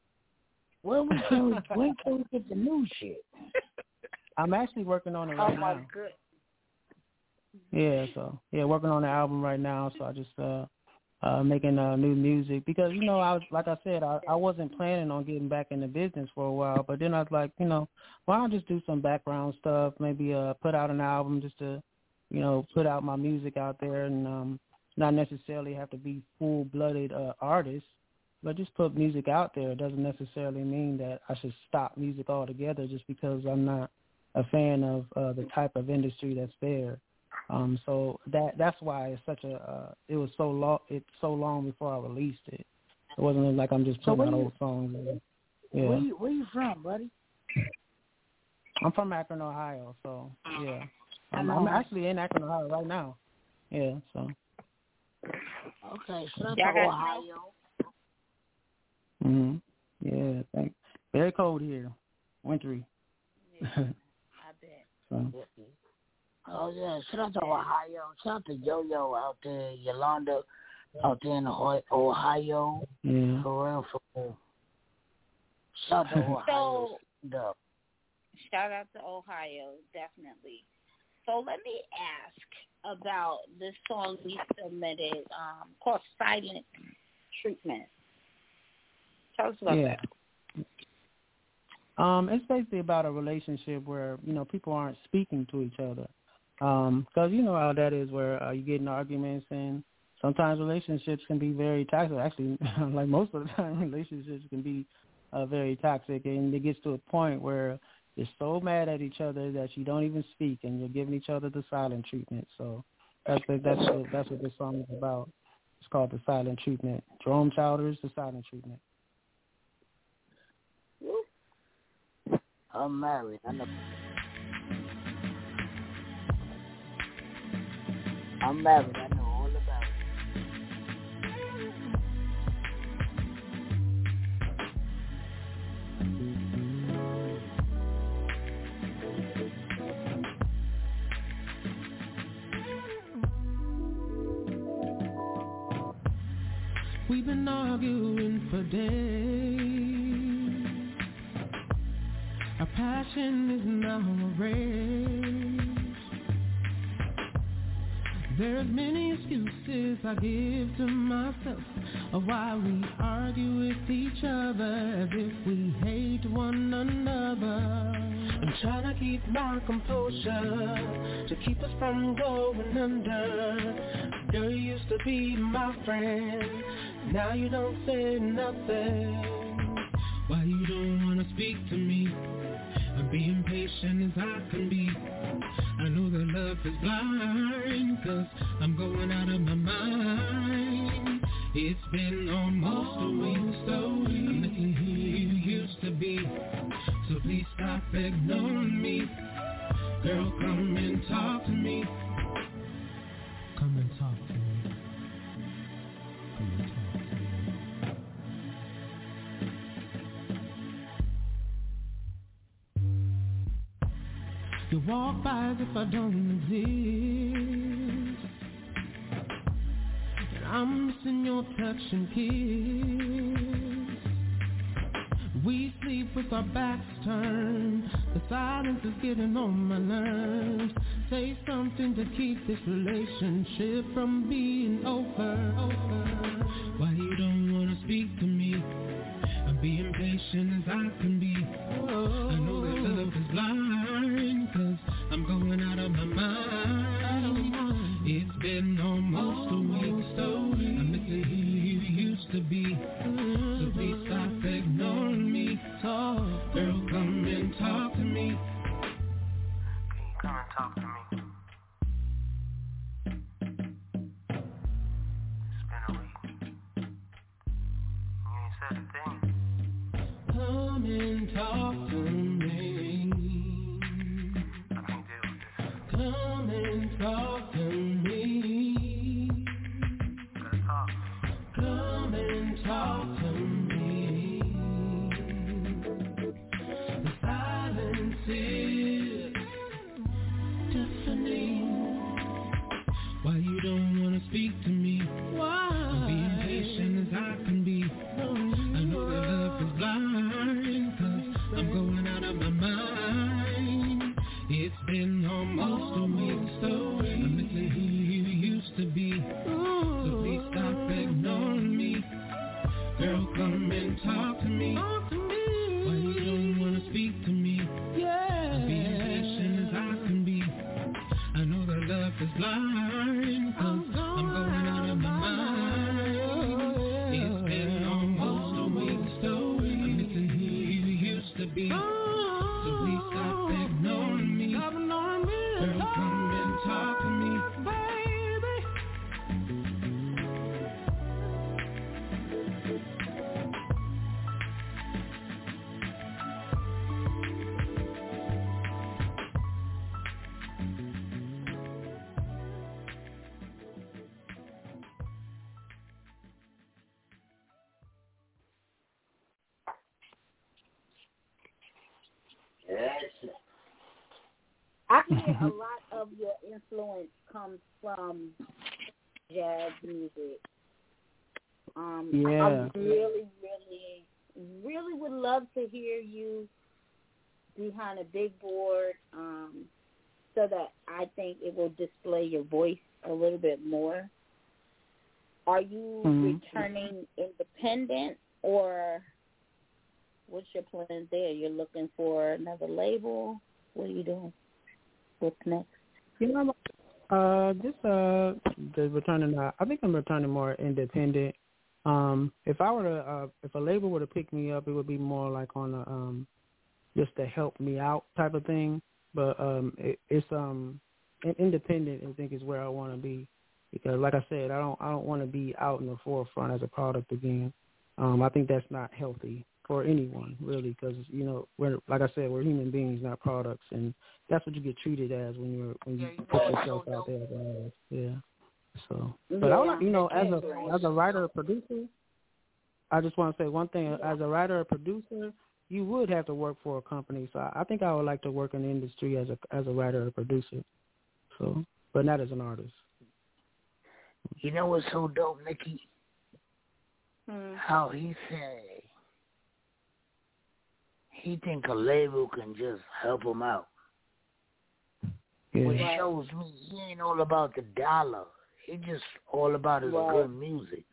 When we can we, when can we get the new shit? I'm actually working on it right Oh my now. good. Yeah, so yeah, working on the album right now. So I just uh uh making uh new music because you know I was like I said I I wasn't planning on getting back in the business for a while, but then I was like you know why don't I just do some background stuff, maybe uh put out an album just to you know put out my music out there and um not necessarily have to be full blooded uh artist, but just put music out there. It doesn't necessarily mean that I should stop music altogether just because I'm not a fan of uh the type of industry that's there. Um, so that that's why it's such a uh, it was so long it's so long before I released it. It wasn't like I'm just So putting where out you- old songs. Yeah, Where you where you from, buddy? I'm from Akron, Ohio. So yeah, I'm, I I'm actually in Akron, Ohio right now. Yeah, so Okay, so that's Y'all got Ohio. hmm yeah, thank. Very cold here, wintry. I bet. so Oh yeah, shout out to Ohio. Shout out to Yo Yo out there, Yolanda out there in Ohio. Ohio. yeah. For real, for real. Shout out to Ohio. So Dub. shout out to Ohio, definitely. So let me ask about this song we submitted, um, called Silent Treatment. Tell us about yeah. that. Um, it's basically about a relationship where you know people aren't speaking to each other, because you know how that is, where uh, you get in arguments and sometimes relationships can be very toxic. Actually, like most of the time, relationships can be uh, very toxic, and it gets to a point where you're so mad at each other that you don't even speak, and you're giving each other the silent treatment. So that's what, that's what, that's what this song is about. It's called the silent treatment. Jerome Childers, the silent treatment. I'm married. I know. I'm married. I know all about it. We've been arguing for days. Our passion is now a race. There's many excuses I give to myself of why we argue with each other as if we hate one another. I'm trying to keep my composure to keep us from going under. Girl, you used to be my friend, now you don't say nothing. Why you don't wanna speak to me? I'm being patient as I can be. I know that love is blind, cause I'm going out of my mind. It's been almost a week, so I'm missing who you used to be. So please stop ignoring me. Girl, come and talk to me. You walk by as if I don't exist. And I'm missing your touch and kiss. We sleep with our backs turned. The silence is getting on my nerves. Say something to keep this relationship from being over. over. Why you don't wanna speak to me? I'm being patient as I can be. I know that love is blind, comes from jazz music. Um, Yeah. I really, really, really would love to hear you behind a big board, um, so that I think it will display your voice a little bit more. Are you Mhm. returning independent, or what's your plan there? You're looking for another label. What are you doing? What's next? You know, uh, just uh, the returning. Uh, I think I'm returning more independent. Um, if I were to, uh, if a label were to pick me up, it would be more like on a um, just to help me out type of thing. But um, it, it's um, independent. I think is where I want to be because, like I said, I don't, I don't want to be out in the forefront as a product again. Um, I think that's not healthy for anyone really because you know we're like I said we're human beings not products and that's what you get treated as when you're when you put yourself out there as an artist. Yeah. So, but I would, you know, as a as a writer or producer, I just want to say one thing. As a writer or producer, you would have to work for a company. So I I think I would like to work in the industry as a as a writer or producer. So, but not as an artist. You know what's so dope, Nikki? Hmm. How he said he think a label can just help him out. Which shows me he ain't all about the dollar. He just all about his Right. good music.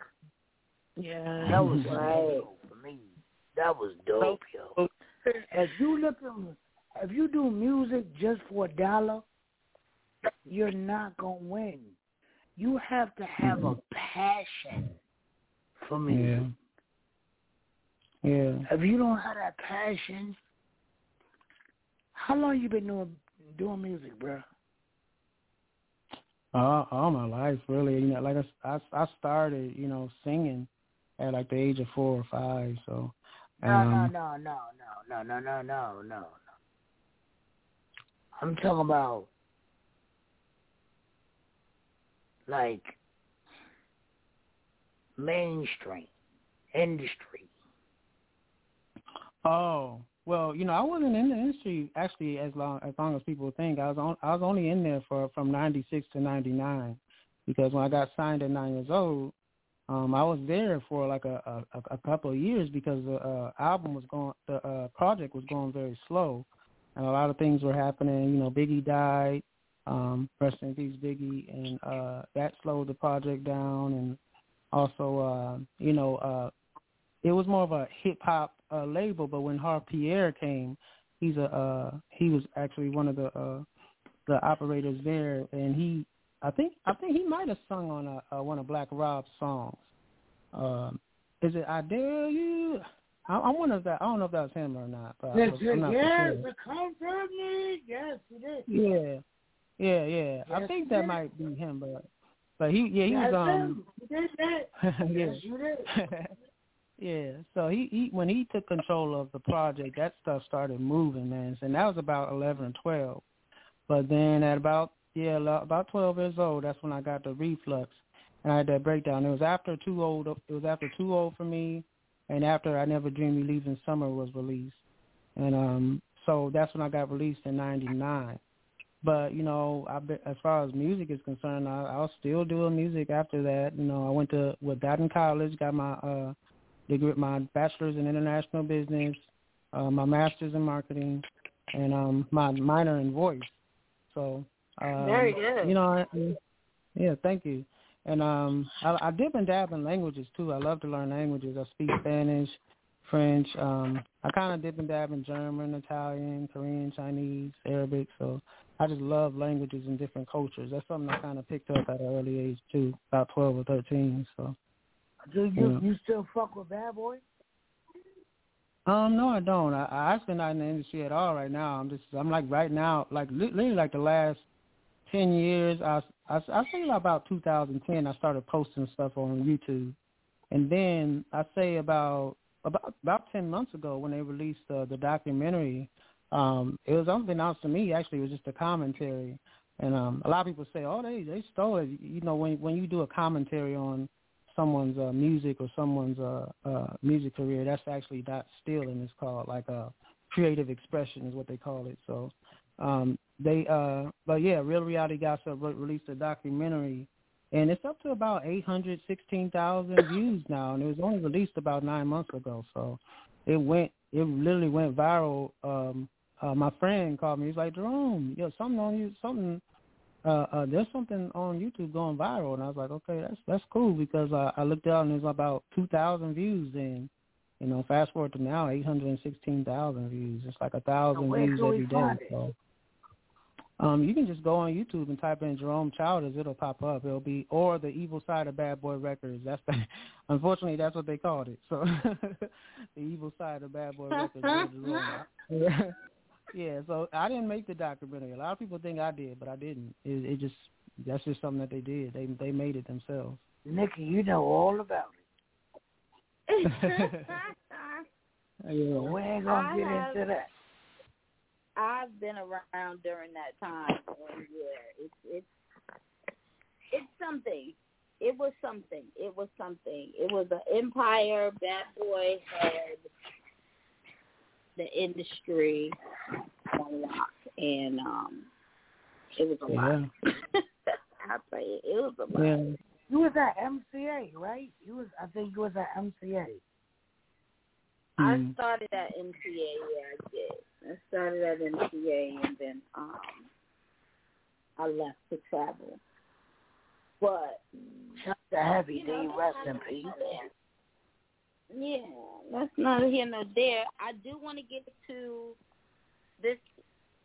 Yeah. That was right. dope for me. That was dope, yo. If you looking, if you do music just for a dollar, you're not gonna win. You have to have a mm-hmm. passion for music. Yeah. If you don't have that passion, how long you been doing doing music, bro? Uh, all my life, really. You know, like I, I, I started, you know, singing at like the age of four or five. So, No, um, no, no, no, no, no, no, no, no, no. I'm talking about like mainstream industry. Oh well, you know, I wasn't in the industry actually as long as long as people think. I was on, I was only in there for from '96 to '99 because when I got signed at nine years old, um, I was there for like a a, a couple of years because the uh, album was going, the uh, project was going very slow, and a lot of things were happening. You know, Biggie died, um, rest in peace, Biggie, and uh, that slowed the project down, and also, uh, you know, uh, it was more of a hip hop uh, label. But when Harve Pierre came, he's a uh, he was actually one of the uh, the operators there, and he I think I think he might have sung on a, a one of Black Rob's songs. Um, is it I Dare You? I, I wonder if that I don't know if that was him or not. But I was, yes, sure. come from me. Yes, it is. Yeah, yeah, yeah. I think that might be him, but but he yeah he That's was um. You did that. yeah. Yes, you did. yeah. So he, he when he took control of the project, that stuff started moving, man. And that was about eleven or twelve. But then at about yeah about twelve years old, that's when I got the reflux, and I had that breakdown. It was after too old. It was after too old for me, and after I never dreamed you leaving summer was released, and um so that's when I got released in '99. But you know, I be, as far as music is concerned, I, I was still doing music after that. You know, I went to with got in college, got my uh degree, my bachelor's in international business, uh, my master's in marketing, and um my minor in voice. So um, Very good. You know, I, yeah, thank you. And um, I, I dip and dab in languages too. I love to learn languages. I speak Spanish, French. Um, I kind of dip and dab in German, Italian, Korean, Chinese, Arabic. So I just love languages and different cultures. That's something I kind of picked up at an early age too, about twelve or thirteen. So. Do you you still fuck with Bad Boy? Um, no, I don't. I, I actually not in the industry at all right now. I'm just, I'm like right now, like literally like the last ten years. I, I, I say about 2010, I started posting stuff on YouTube, and then I say about about about ten months ago when they released uh, the documentary. Um, it was unbeknownst to me. Actually, it was just a commentary, and um, a lot of people say, "Oh, they they stole it." You know, when when you do a commentary on someone's uh, music or someone's uh, uh, music career, that's actually not stealing. It's called like a creative expression is what they call it. So um, they, uh, but yeah, Real Reality Gossip re- released a documentary, and it's up to about eight hundred sixteen thousand views now, and it was only released about nine months ago. So it went, it literally went viral. Um, uh, my friend called me. He's like, Jerome, yo, something on you, something uh, uh, there's something on YouTube going viral, and I was like, okay, that's that's cool because uh, I looked out and there's about two thousand views, and you know, fast forward to now, eight hundred and sixteen thousand views. It's like a thousand views every day. So, um, you can just go on YouTube and type in Jerome Childers, it'll pop up. It'll be or the evil side of Bad Boy Records. That's the, unfortunately that's what they called it. So, the evil side of Bad Boy Records. Yeah, so I didn't make the documentary. A lot of people think I did, but I didn't. It, it just that's just something that they did. They they made it themselves. Nikki, you know all about it. yeah. We ain't gonna I get have, into that. I've been around during that time, and yeah, it's it's it's something. It was something. It was something. It was an empire. Bad Boy had the industry on lock, and um, it was a yeah. lot. I tell you, it was a lot. Yeah. You was at MCA, right? You was. I think you was at MCA. I Mm. started at MCA. Yeah, I did. I started at MCA, and then um, I left to travel. But Shut the Heavy D. Rest in peace. Yeah, that's not here nor there. I do want to get to this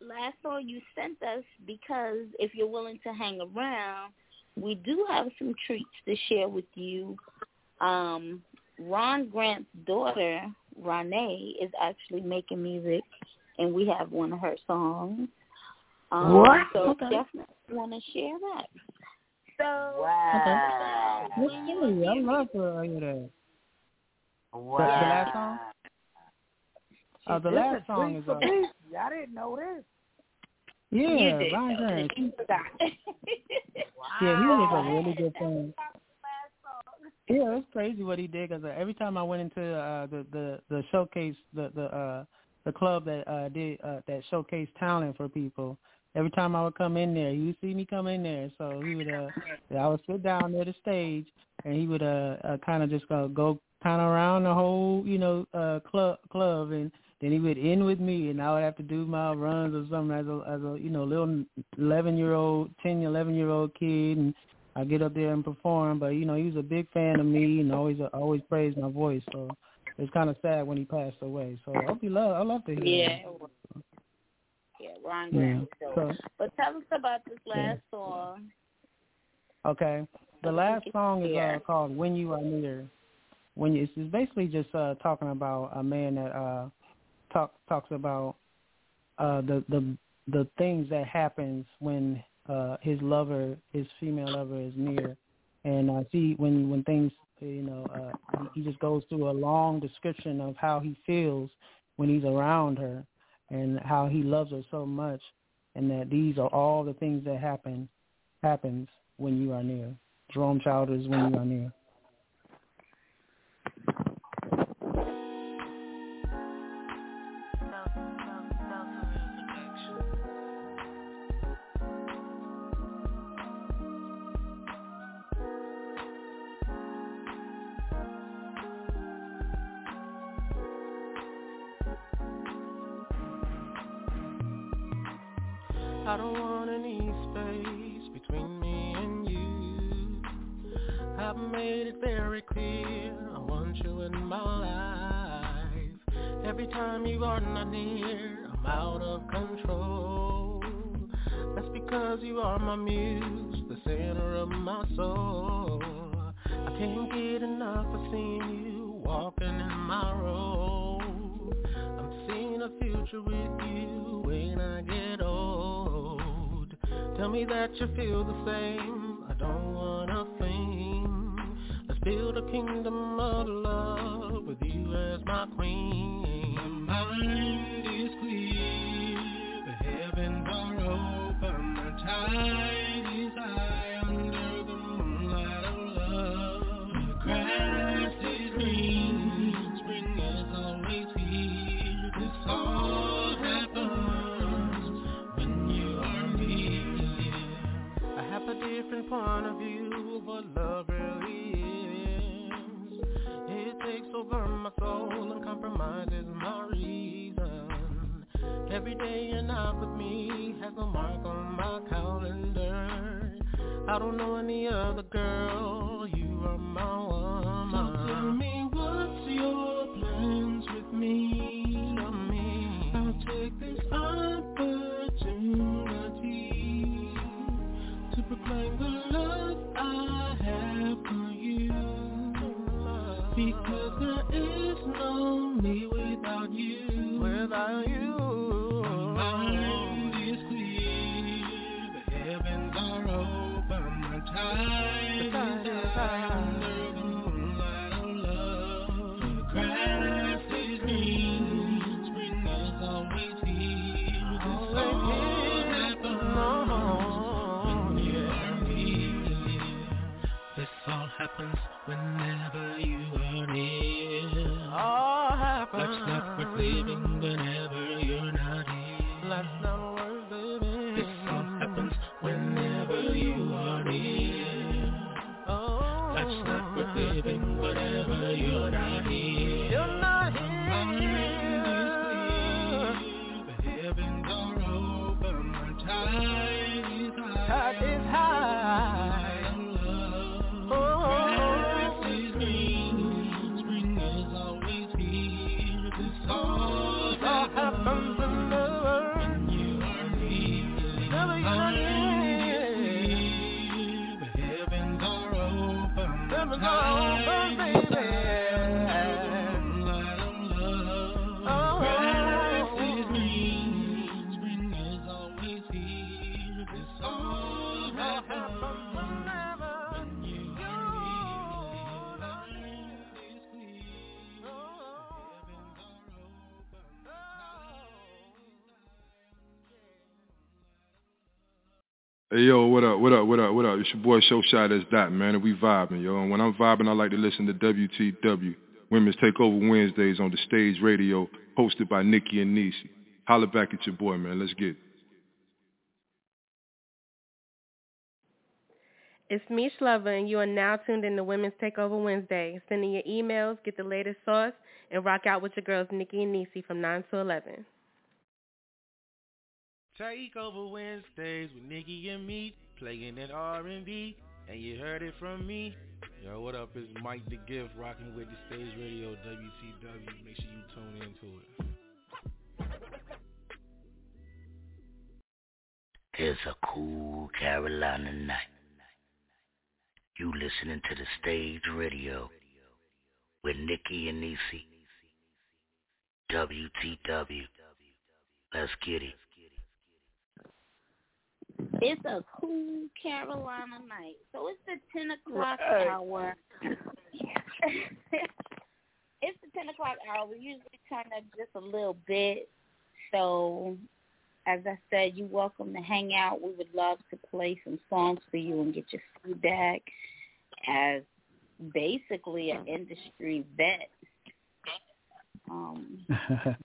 last song you sent us because if you're willing to hang around, we do have some treats to share with you. Um, Ron Grant's daughter, Renee, is actually making music, and we have one of her songs. Um, What? So Okay. definitely want to share that. So Wow. That's cool. I love to hear that. Wow. The, the last song? Uh, the last song is for uh, Peace. I didn't know this. yeah, you did. Ron Grant. You forgot. Yeah, he was a really good fan. Yeah, it's crazy what he did because uh, every time I went into uh, the the the showcase, the the uh, the club that uh, did uh, that showcase talent for people. Every time I would come in there, he would see me come in there. So he would, uh, I would sit down near the stage, and he would uh, uh kind of just go go kind of around the whole, you know, uh club club, and then he would end with me, and I would have to do my runs or something as a as a you know little eleven year old, ten eleven year old kid, and I get up there and perform. But you know, he was a big fan of me, and always always praised my voice. So it's kind of sad when he passed away. So I hope you love. I love to hear. Yeah. Yeah, Ron Yeah. So, but tell us about this last song. okay, the last song is uh, called "When You Are Near." When you, it's basically just uh, talking about a man that uh, talk talks about uh, the the the things that happens when uh, his lover, his female lover, is near, and uh, see when when things you know uh, he, just goes through a long description of how he feels when he's around her, and how he loves her so much, and that these are all the things that happen happens when you are near. Jerome Childers, when you are near. I don't want any space between me and you. I've made it very clear I want you in my life. Every time you are not near, I'm out of control. That's because you are my muse, the center of my soul. I can't get enough of seeing you walking in my road. I'm seeing a future with you Tell me that you feel the same. I don't wanna fame. Let's build a kingdom of love with you as my queen. My point of view what love really is. It takes over my soul and compromises my reason. Every day you're not with me has a mark on my calendar. I don't know any other girl, you are my woman. Happens whenever up, what up, what up? It's your boy Show Shot as Dot, man, and we vibing, yo. And when I'm vibing, I like to listen to WTW, Women's Takeover Wednesdays on the stage radio, hosted by Nikki and Nisi. Holla back at your boy, man. Let's get it. It's Mish Lover, and you are now tuned in to Women's Takeover Wednesday. Send in your emails, get the latest sauce, and rock out with your girls Nikki and Nisi from 9 to 11. Take over Wednesdays with Nikki and me, playing that R&B, and you heard it from me. Yo, what up? It's Mike the Gift rocking with the Stage Radio WTW. Make sure you tune into it. It's a cool Carolina night. You listening to the Stage Radio with Nikki and Nisi. WTW. Let's get it. It's a cool Carolina night. So it's the 10 o'clock Right. hour. it's the 10 o'clock hour. We usually turn up just a little bit. So, as I said, you're welcome to hang out. We would love to play some songs for you and get your feedback as basically an industry vet. Um,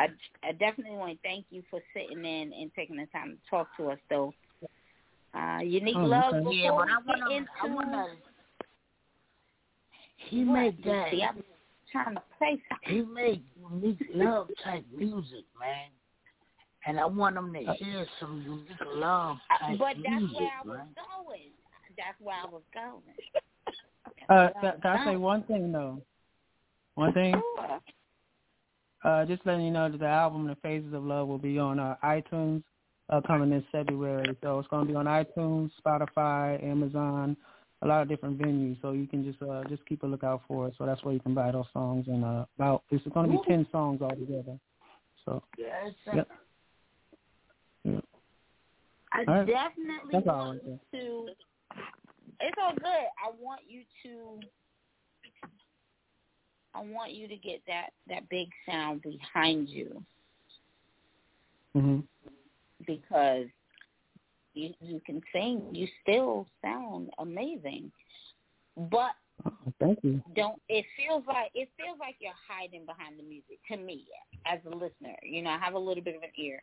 I, I definitely want to thank you for sitting in and taking the time to talk to us, though. Uh, unique Oh, love. okay. Yeah, but I we wanna- into, I wanna- He What? make that. See, I'm trying to play something. He make unique love type music, man. And I want him to hear some unique love type But that's where I was man. going. That's where I was going. Uh, can, can I say one thing though? One thing. Uh, just letting you know that the album "The Phases of Love" will be on uh, iTunes uh, coming this February. So it's going to be on iTunes, Spotify, Amazon, a lot of different venues. So you can just uh, just keep a lookout for it. So that's where you can buy those songs. And uh, about it's going to be ten songs altogether. So Yes. yep. Yep. I right. definitely That's want right to. It's all good. I want you to. I want you to get that that big sound behind you Mhm. because you you can sing. You still sound amazing, but Oh, thank you. don't. It feels like it feels like you're hiding behind the music to me as a listener. You know, I have a little bit of an ear,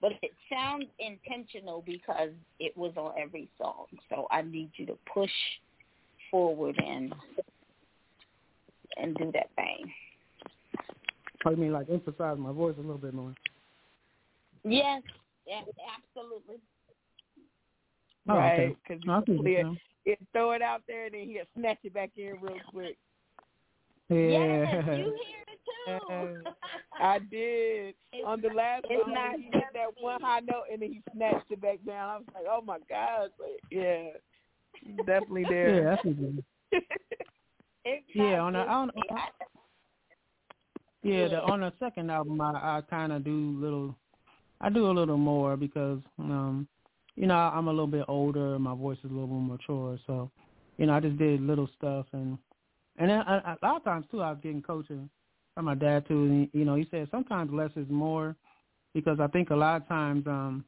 but it sounds intentional because it was on every song. So I need you to push forward and and do that thing. Oh, you mean like emphasize my voice a little bit more? Yes, yeah, absolutely. Oh, okay. right? Because I you're he'll, throw it out there and then he'll snatch it back in real quick. Yeah. Yes, you hear it too. I did on the last It's one. not he hit that one high note and then he snatched it back down. I was like, oh my god, but yeah, he's definitely Yeah, there. that's is. Yeah, on the on, on yeah, the on the second album I I kind of do little I do a little more because um you know I'm a little bit older, my voice is a little more mature, so you know I just did little stuff and and then a, a lot of times too I was getting coaching from my dad too. And, you know he said sometimes less is more because I think a lot of times um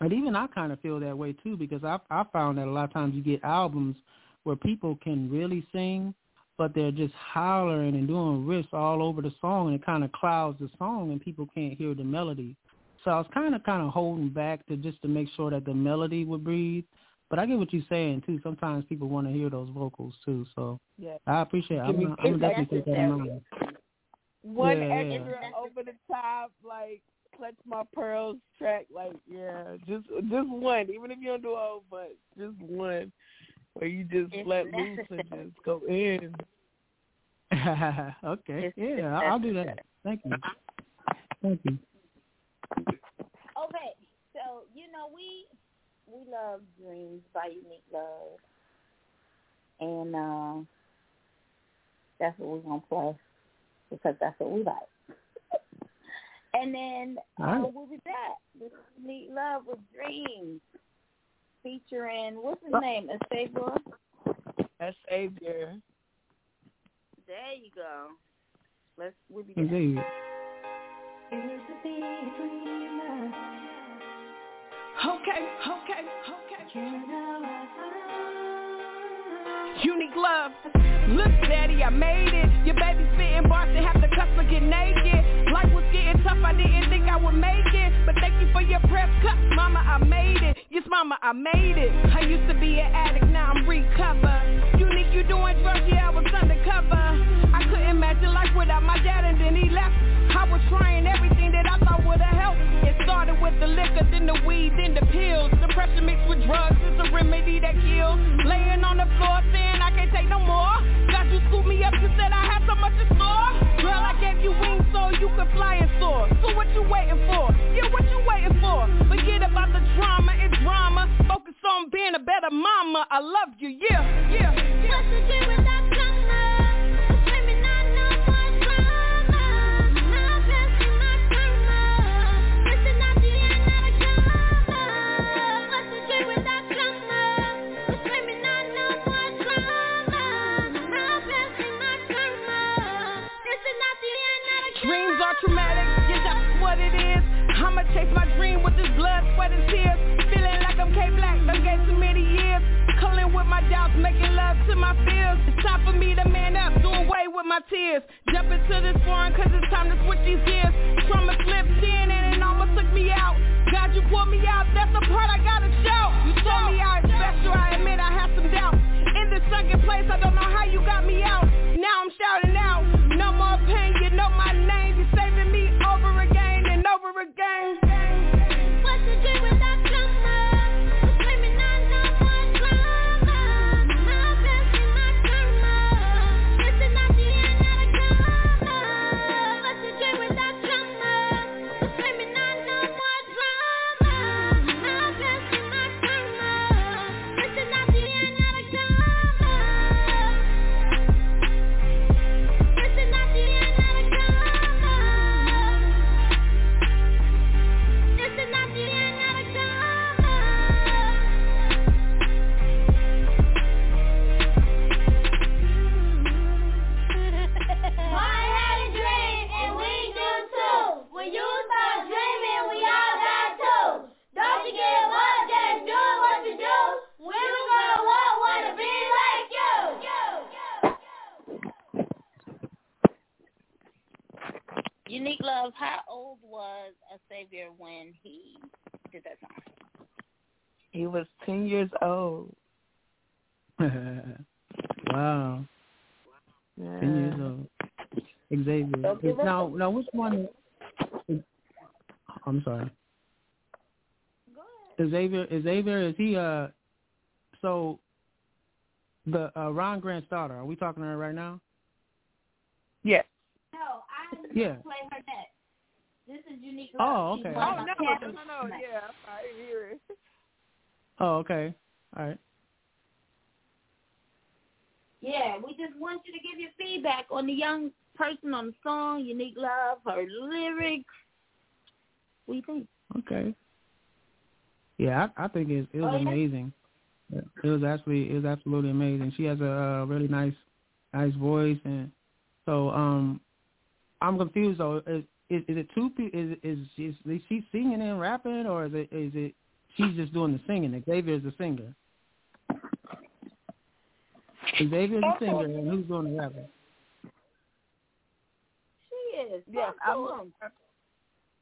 and even I kind of feel that way too because I I found that a lot of times you get albums where people can really sing but they're just hollering and doing riffs all over the song and it kind of clouds the song and people can't hear the melody. So I was kind of kind of holding back to just to make sure that the melody would breathe. But I get what you're saying too. Sometimes people want to hear those vocals too. So Yeah. I appreciate it. I'm, Give me gonna- I'm gonna definitely take that in mind. One Yeah, yeah. extra over the top, like clutch my pearls track, like yeah, just just one. Even if you don't do all, but just one where you just It's let loose and just go in. okay. It's- Yeah, it's I'll do that. Thank you. Thank you. Okay, so you know we we love Dreams by Unique Love, and uh, that's what we're gonna play because that's what we like. and then All uh, we'll be back with Unique Love with Dreams, featuring what's his name, Estable. That's Xavier. There you go. Let's we'll be Indeed. back. Okay, okay, okay. Unique love. Look, daddy, I made it. Your baby spitting bars and half the customer get naked. Life was getting tough, I didn't think I would make it. But thank you for your press cuts, mama, I made it. Mama, I made it. I used to be an addict, now I'm recovered. Unique, you doing drugs, yeah, I was undercover. I couldn't imagine life without my dad, and then he left. I was trying everything that I thought would helped. It started with the liquor, then the weed, then the pills. Depression mixed with drugs is a remedy that kills. Laying on the floor saying I can't take no more. God, you scooped me up, you said I had so much in store. Girl, I gave you wings so you could fly and soar. So what you waiting for? Yeah, what you waiting for? Forget about the drama and drama. Focus on being a better mama. I love you, yeah, yeah. yeah. Traumatic, yeah, that's what it is. I'ma chase my dream with this blood, sweat, and tears. Feeling like I'm K-Black, done gave too many years. Culling with my doubts, making love to my fears. It's time for me to man up, do away with my tears. Jump into this foreign, cause it's time to switch these gears. Trauma slipped in and it almost took me out. God, you pulled me out, that's the part I gotta show. You told me I was special, I admit I had some doubt. In this sunken place, I don't know how you got me out. Now I'm shouting out, no more pain, you know my name. Over again. What's the dream without Unique Love, how old was a Xavier when he did that song? He was 10 years old. wow. Yeah. 10 years old. Xavier. give up. Now, now which one? Is, I'm sorry. Xavier, Xavier, is he, uh, so the uh, Ron Grant's daughter, are we talking to her right now? Yes. No, I Yeah. play her next. This is Unique Oh, okay. Oh, no, no, no, no, yeah, I hear it. Oh, okay. All right. Yeah, we just want you to give your feedback on the young person on the song, Unique Love, her lyrics. What do you think? Okay. Yeah, I, I think it, it was Oh, yeah? amazing. It was actually it was absolutely amazing. She has a uh, really nice nice voice, and so um, I'm confused though. Is is, is it two people? Is is is, is she singing and rapping, or is it is it she's just doing the singing? Xavier's the singer. Xavier's the singer, and who's doing the rapping? She is. Yes, I'm, to 'em.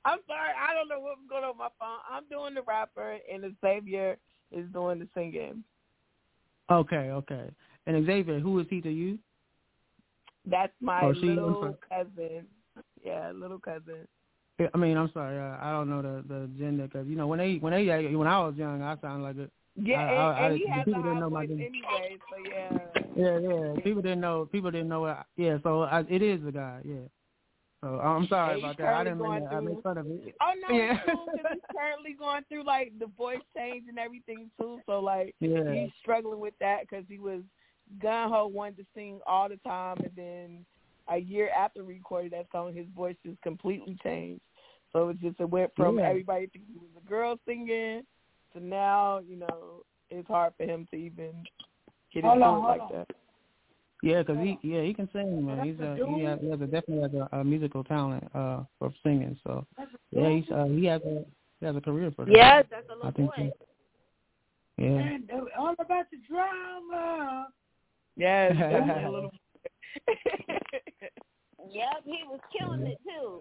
I'm sorry. I don't know what's going on with my phone. I'm doing the rapper, and the Xavier is doing the singing. Okay, okay. And Xavier, who is he to you? That's my Oh, she- little cousin. Yeah, little cousin. I mean, I'm sorry, uh, I don't know the the gender because you know when they when they when I was young, I sounded like a Yeah, I- and, I- and I- he has a people high didn't know my voice anyway, so yeah. Yeah, yeah. People didn't know. People didn't know. What, yeah, so I, it is the guy. Yeah. So I'm sorry Yeah, about that. I didn't mean to I fun of it. Oh no, Yeah. because he's currently going through like the voice change and everything too. So like Yeah. he's struggling with that because he was gun ho wanted to sing all the time, and then a year after recording that song, his voice just completely changed. So it just it went from Yeah. everybody thinking he was a girl singing to now, you know, it's hard for him to even get Hold into it hold like on. that. Yeah, because he yeah he can sing man. He's a he has, he has a definitely has a, a musical talent uh for singing. So yeah, he's uh, he has a he has a career for that. Yes, that's a little I think boy. so. Yeah. And uh, all about the drama. Yes, definitely a little. Yep, he was killing it too.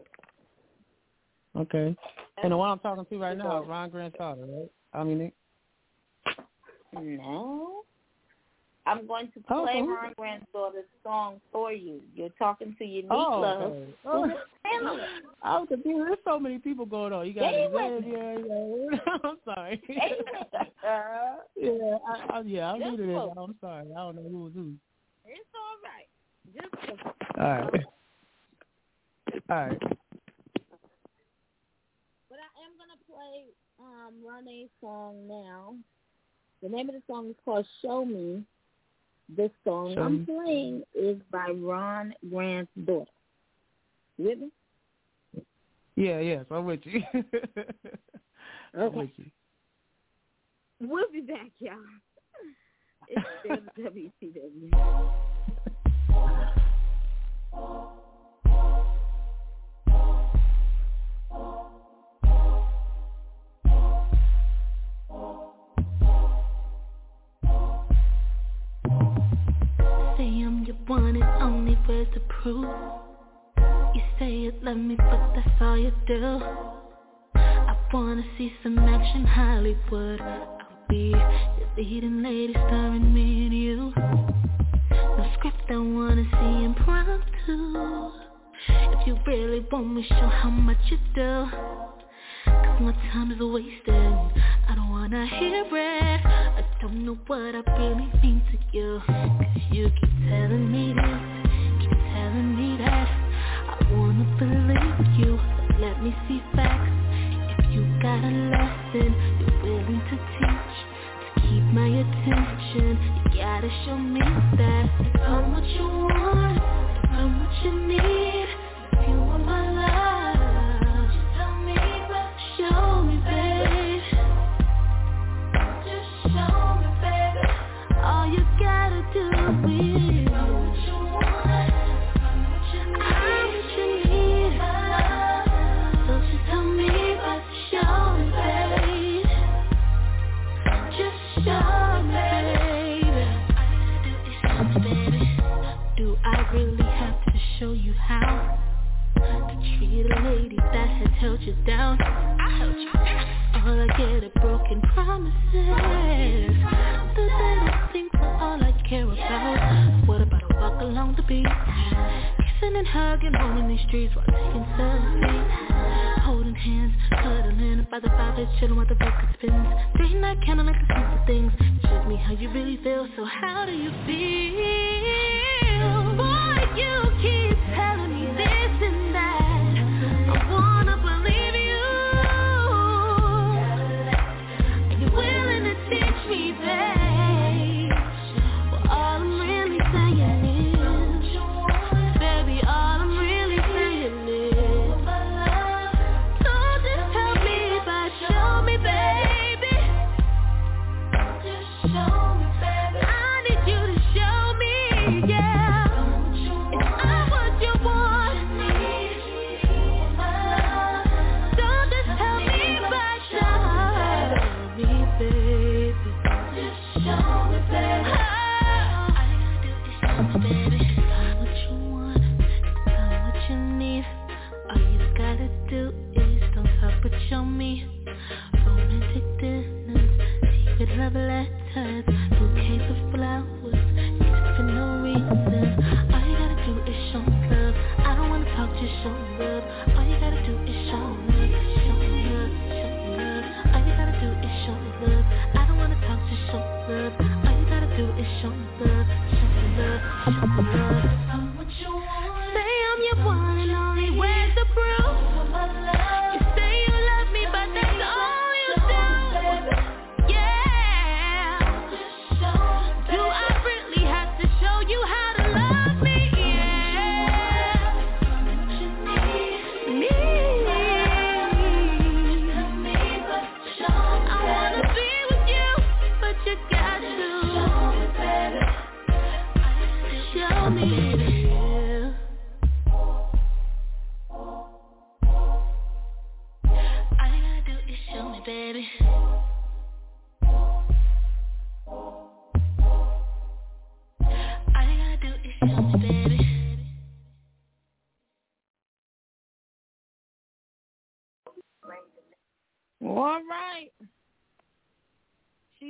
Okay. And the one I'm talking to right now is Ron Grant's daughter, right? I mean, No. I'm going to Oh, play who- Ron Grant's daughter's song for you. You're talking to Unique Oh, Love. okay. Oh. I was confused. There's so many people going on. You got with Xavier. You I'm sorry. Stay with us. yeah, I, I, yeah, I'm new to this. I'm sorry. I don't know who was who. It's all right. All right. All right. But I am gonna play um Renee's song now. The name of the song is called Show Me. This song Show I'm Me. playing is by Ron Grant's daughter. You with me? Yeah, yes, I'm with you. I'm Okay. with you. We'll be back, y'all. It's still You say you love me, but that's all you do. I wanna see some action, Hollywood. I'll be the leading lady, starring me and you. Script, I wanna see impromptu. If you really want me, show how much you do. Cause my time is wasted. I don't wanna hear it. I don't know what I really mean to you. Cause you keep telling me this, keep telling me that. I wanna believe you, let me see facts. If you got a lesson you're willing to teach, my attention, you gotta show me that. I'm what you want, I'm what you need, you want my down. I held you down. All I get are broken promises. The little things are all I care about. What about a walk along the beach? Kissing and hugging, roaming these streets while taking selfies. Holding hands, cuddling by the fire, chilling while the record spins. Day night, like the simple things. Show me how you really feel. So how do you feel?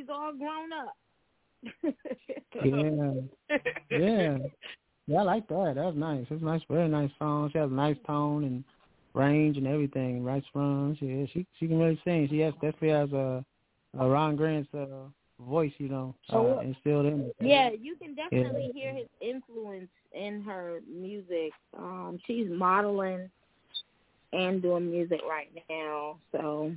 All grown up. Yeah, yeah, yeah. I like that. That's nice. It's nice, very nice song. She has a nice tone and range and everything. Right runs. Yeah, she she can really sing. She has definitely has a, a Ron Grant's uh, voice, you know, uh, instilled in her. Yeah, you can definitely hear his influence in her music. Um, she's modeling and doing music right now, so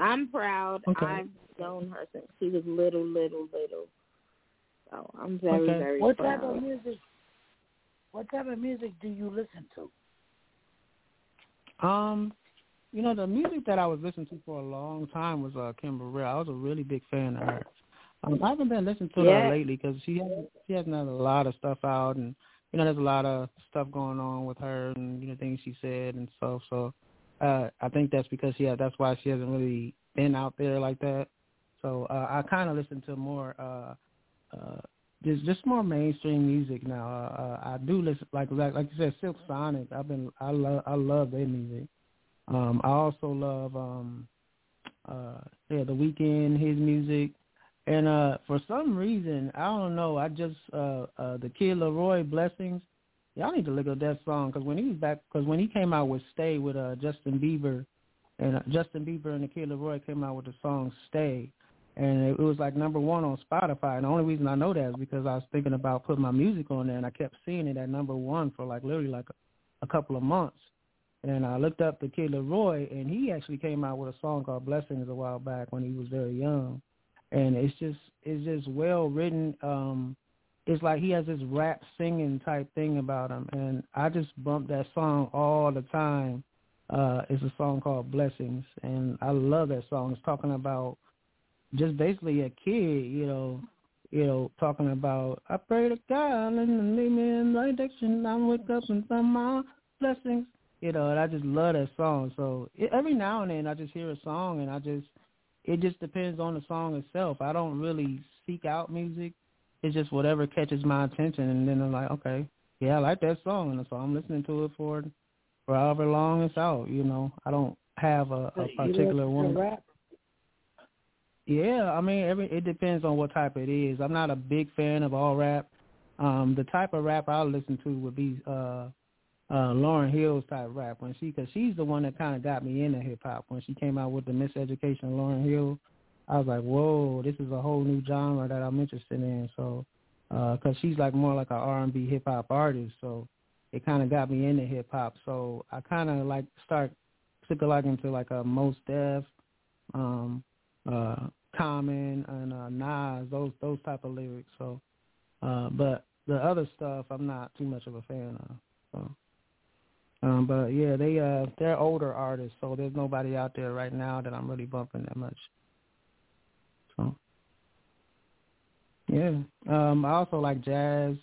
I'm proud. Okay. I've known her since she was little, little, little. So I'm very, Okay. very What proud. type of music? What type of music do you listen to? Um, you know, the music that I was listening to for a long time was uh, Kim Burrell. I was a really big fan of her. Um, I haven't been listening to Yeah. her lately because she has she hasn't had a lot of stuff out, and you know, there's a lot of stuff going on with her and you know things she said and stuff. So, uh, I think that's because she that's why she hasn't really been out there like that. So uh, I kind of listen to more uh, uh, just just more mainstream music now. Uh, uh, I do listen like like like you said, Silk Sonic. I've been I love I love their music. Um, I also love um, uh, yeah, The Weeknd, his music, and uh, for some reason I don't know. I just uh, uh, the Kid LAROI Blessings. Y'all need to look up that song because when he was back, because when he came out with Stay with uh, Justin Bieber, and uh, Justin Bieber and the Kid LAROI came out with the song Stay, and it, it was like number one on Spotify. And the only reason I know that is because I was thinking about putting my music on there, and I kept seeing it at number one for like literally like a, a couple of months. And I looked up the Kid LAROI, and he actually came out with a song called Blessings a while back when he was very young. And it's just it's just well written. Um, it's like he has this rap singing type thing about him, and I just bump that song all the time. Uh, it's a song called Blessings, and I love that song. It's talking about just basically a kid, you know, you know, talking about I pray to God and lead me in the right. I wake up and find my blessings, you know, and I just love that song. So it, every now and then I just hear a song and I just it just depends on the song itself. I don't really seek out music. It's just whatever catches my attention, and then I'm like, okay, yeah, I like that song, and so I'm listening to it for for however long it's out. You know, I don't have a, a particular one. Rap? Yeah, I mean, every it depends on what type it is. I'm not a big fan of all rap. Um, the type of rap I listen to would be uh, uh, Lauryn Hill's type rap when she, cause she's the one that kind of got me into hip hop when she came out with the Miseducation of Lauryn Hill. I was like, whoa, this is a whole new genre that I'm interested in. So, uh, cause she's like more like a R&B hip hop artist, so it kind of got me into hip hop. So I kind of like start took a like into like a Mos Def, um, uh, Common and uh, Nas, those those type of lyrics. So, uh, but the other stuff I'm not too much of a fan of. So. Um, but yeah, they uh they're older artists, so there's nobody out there right now that I'm really bumping that much. Yeah. Um I also like jazz.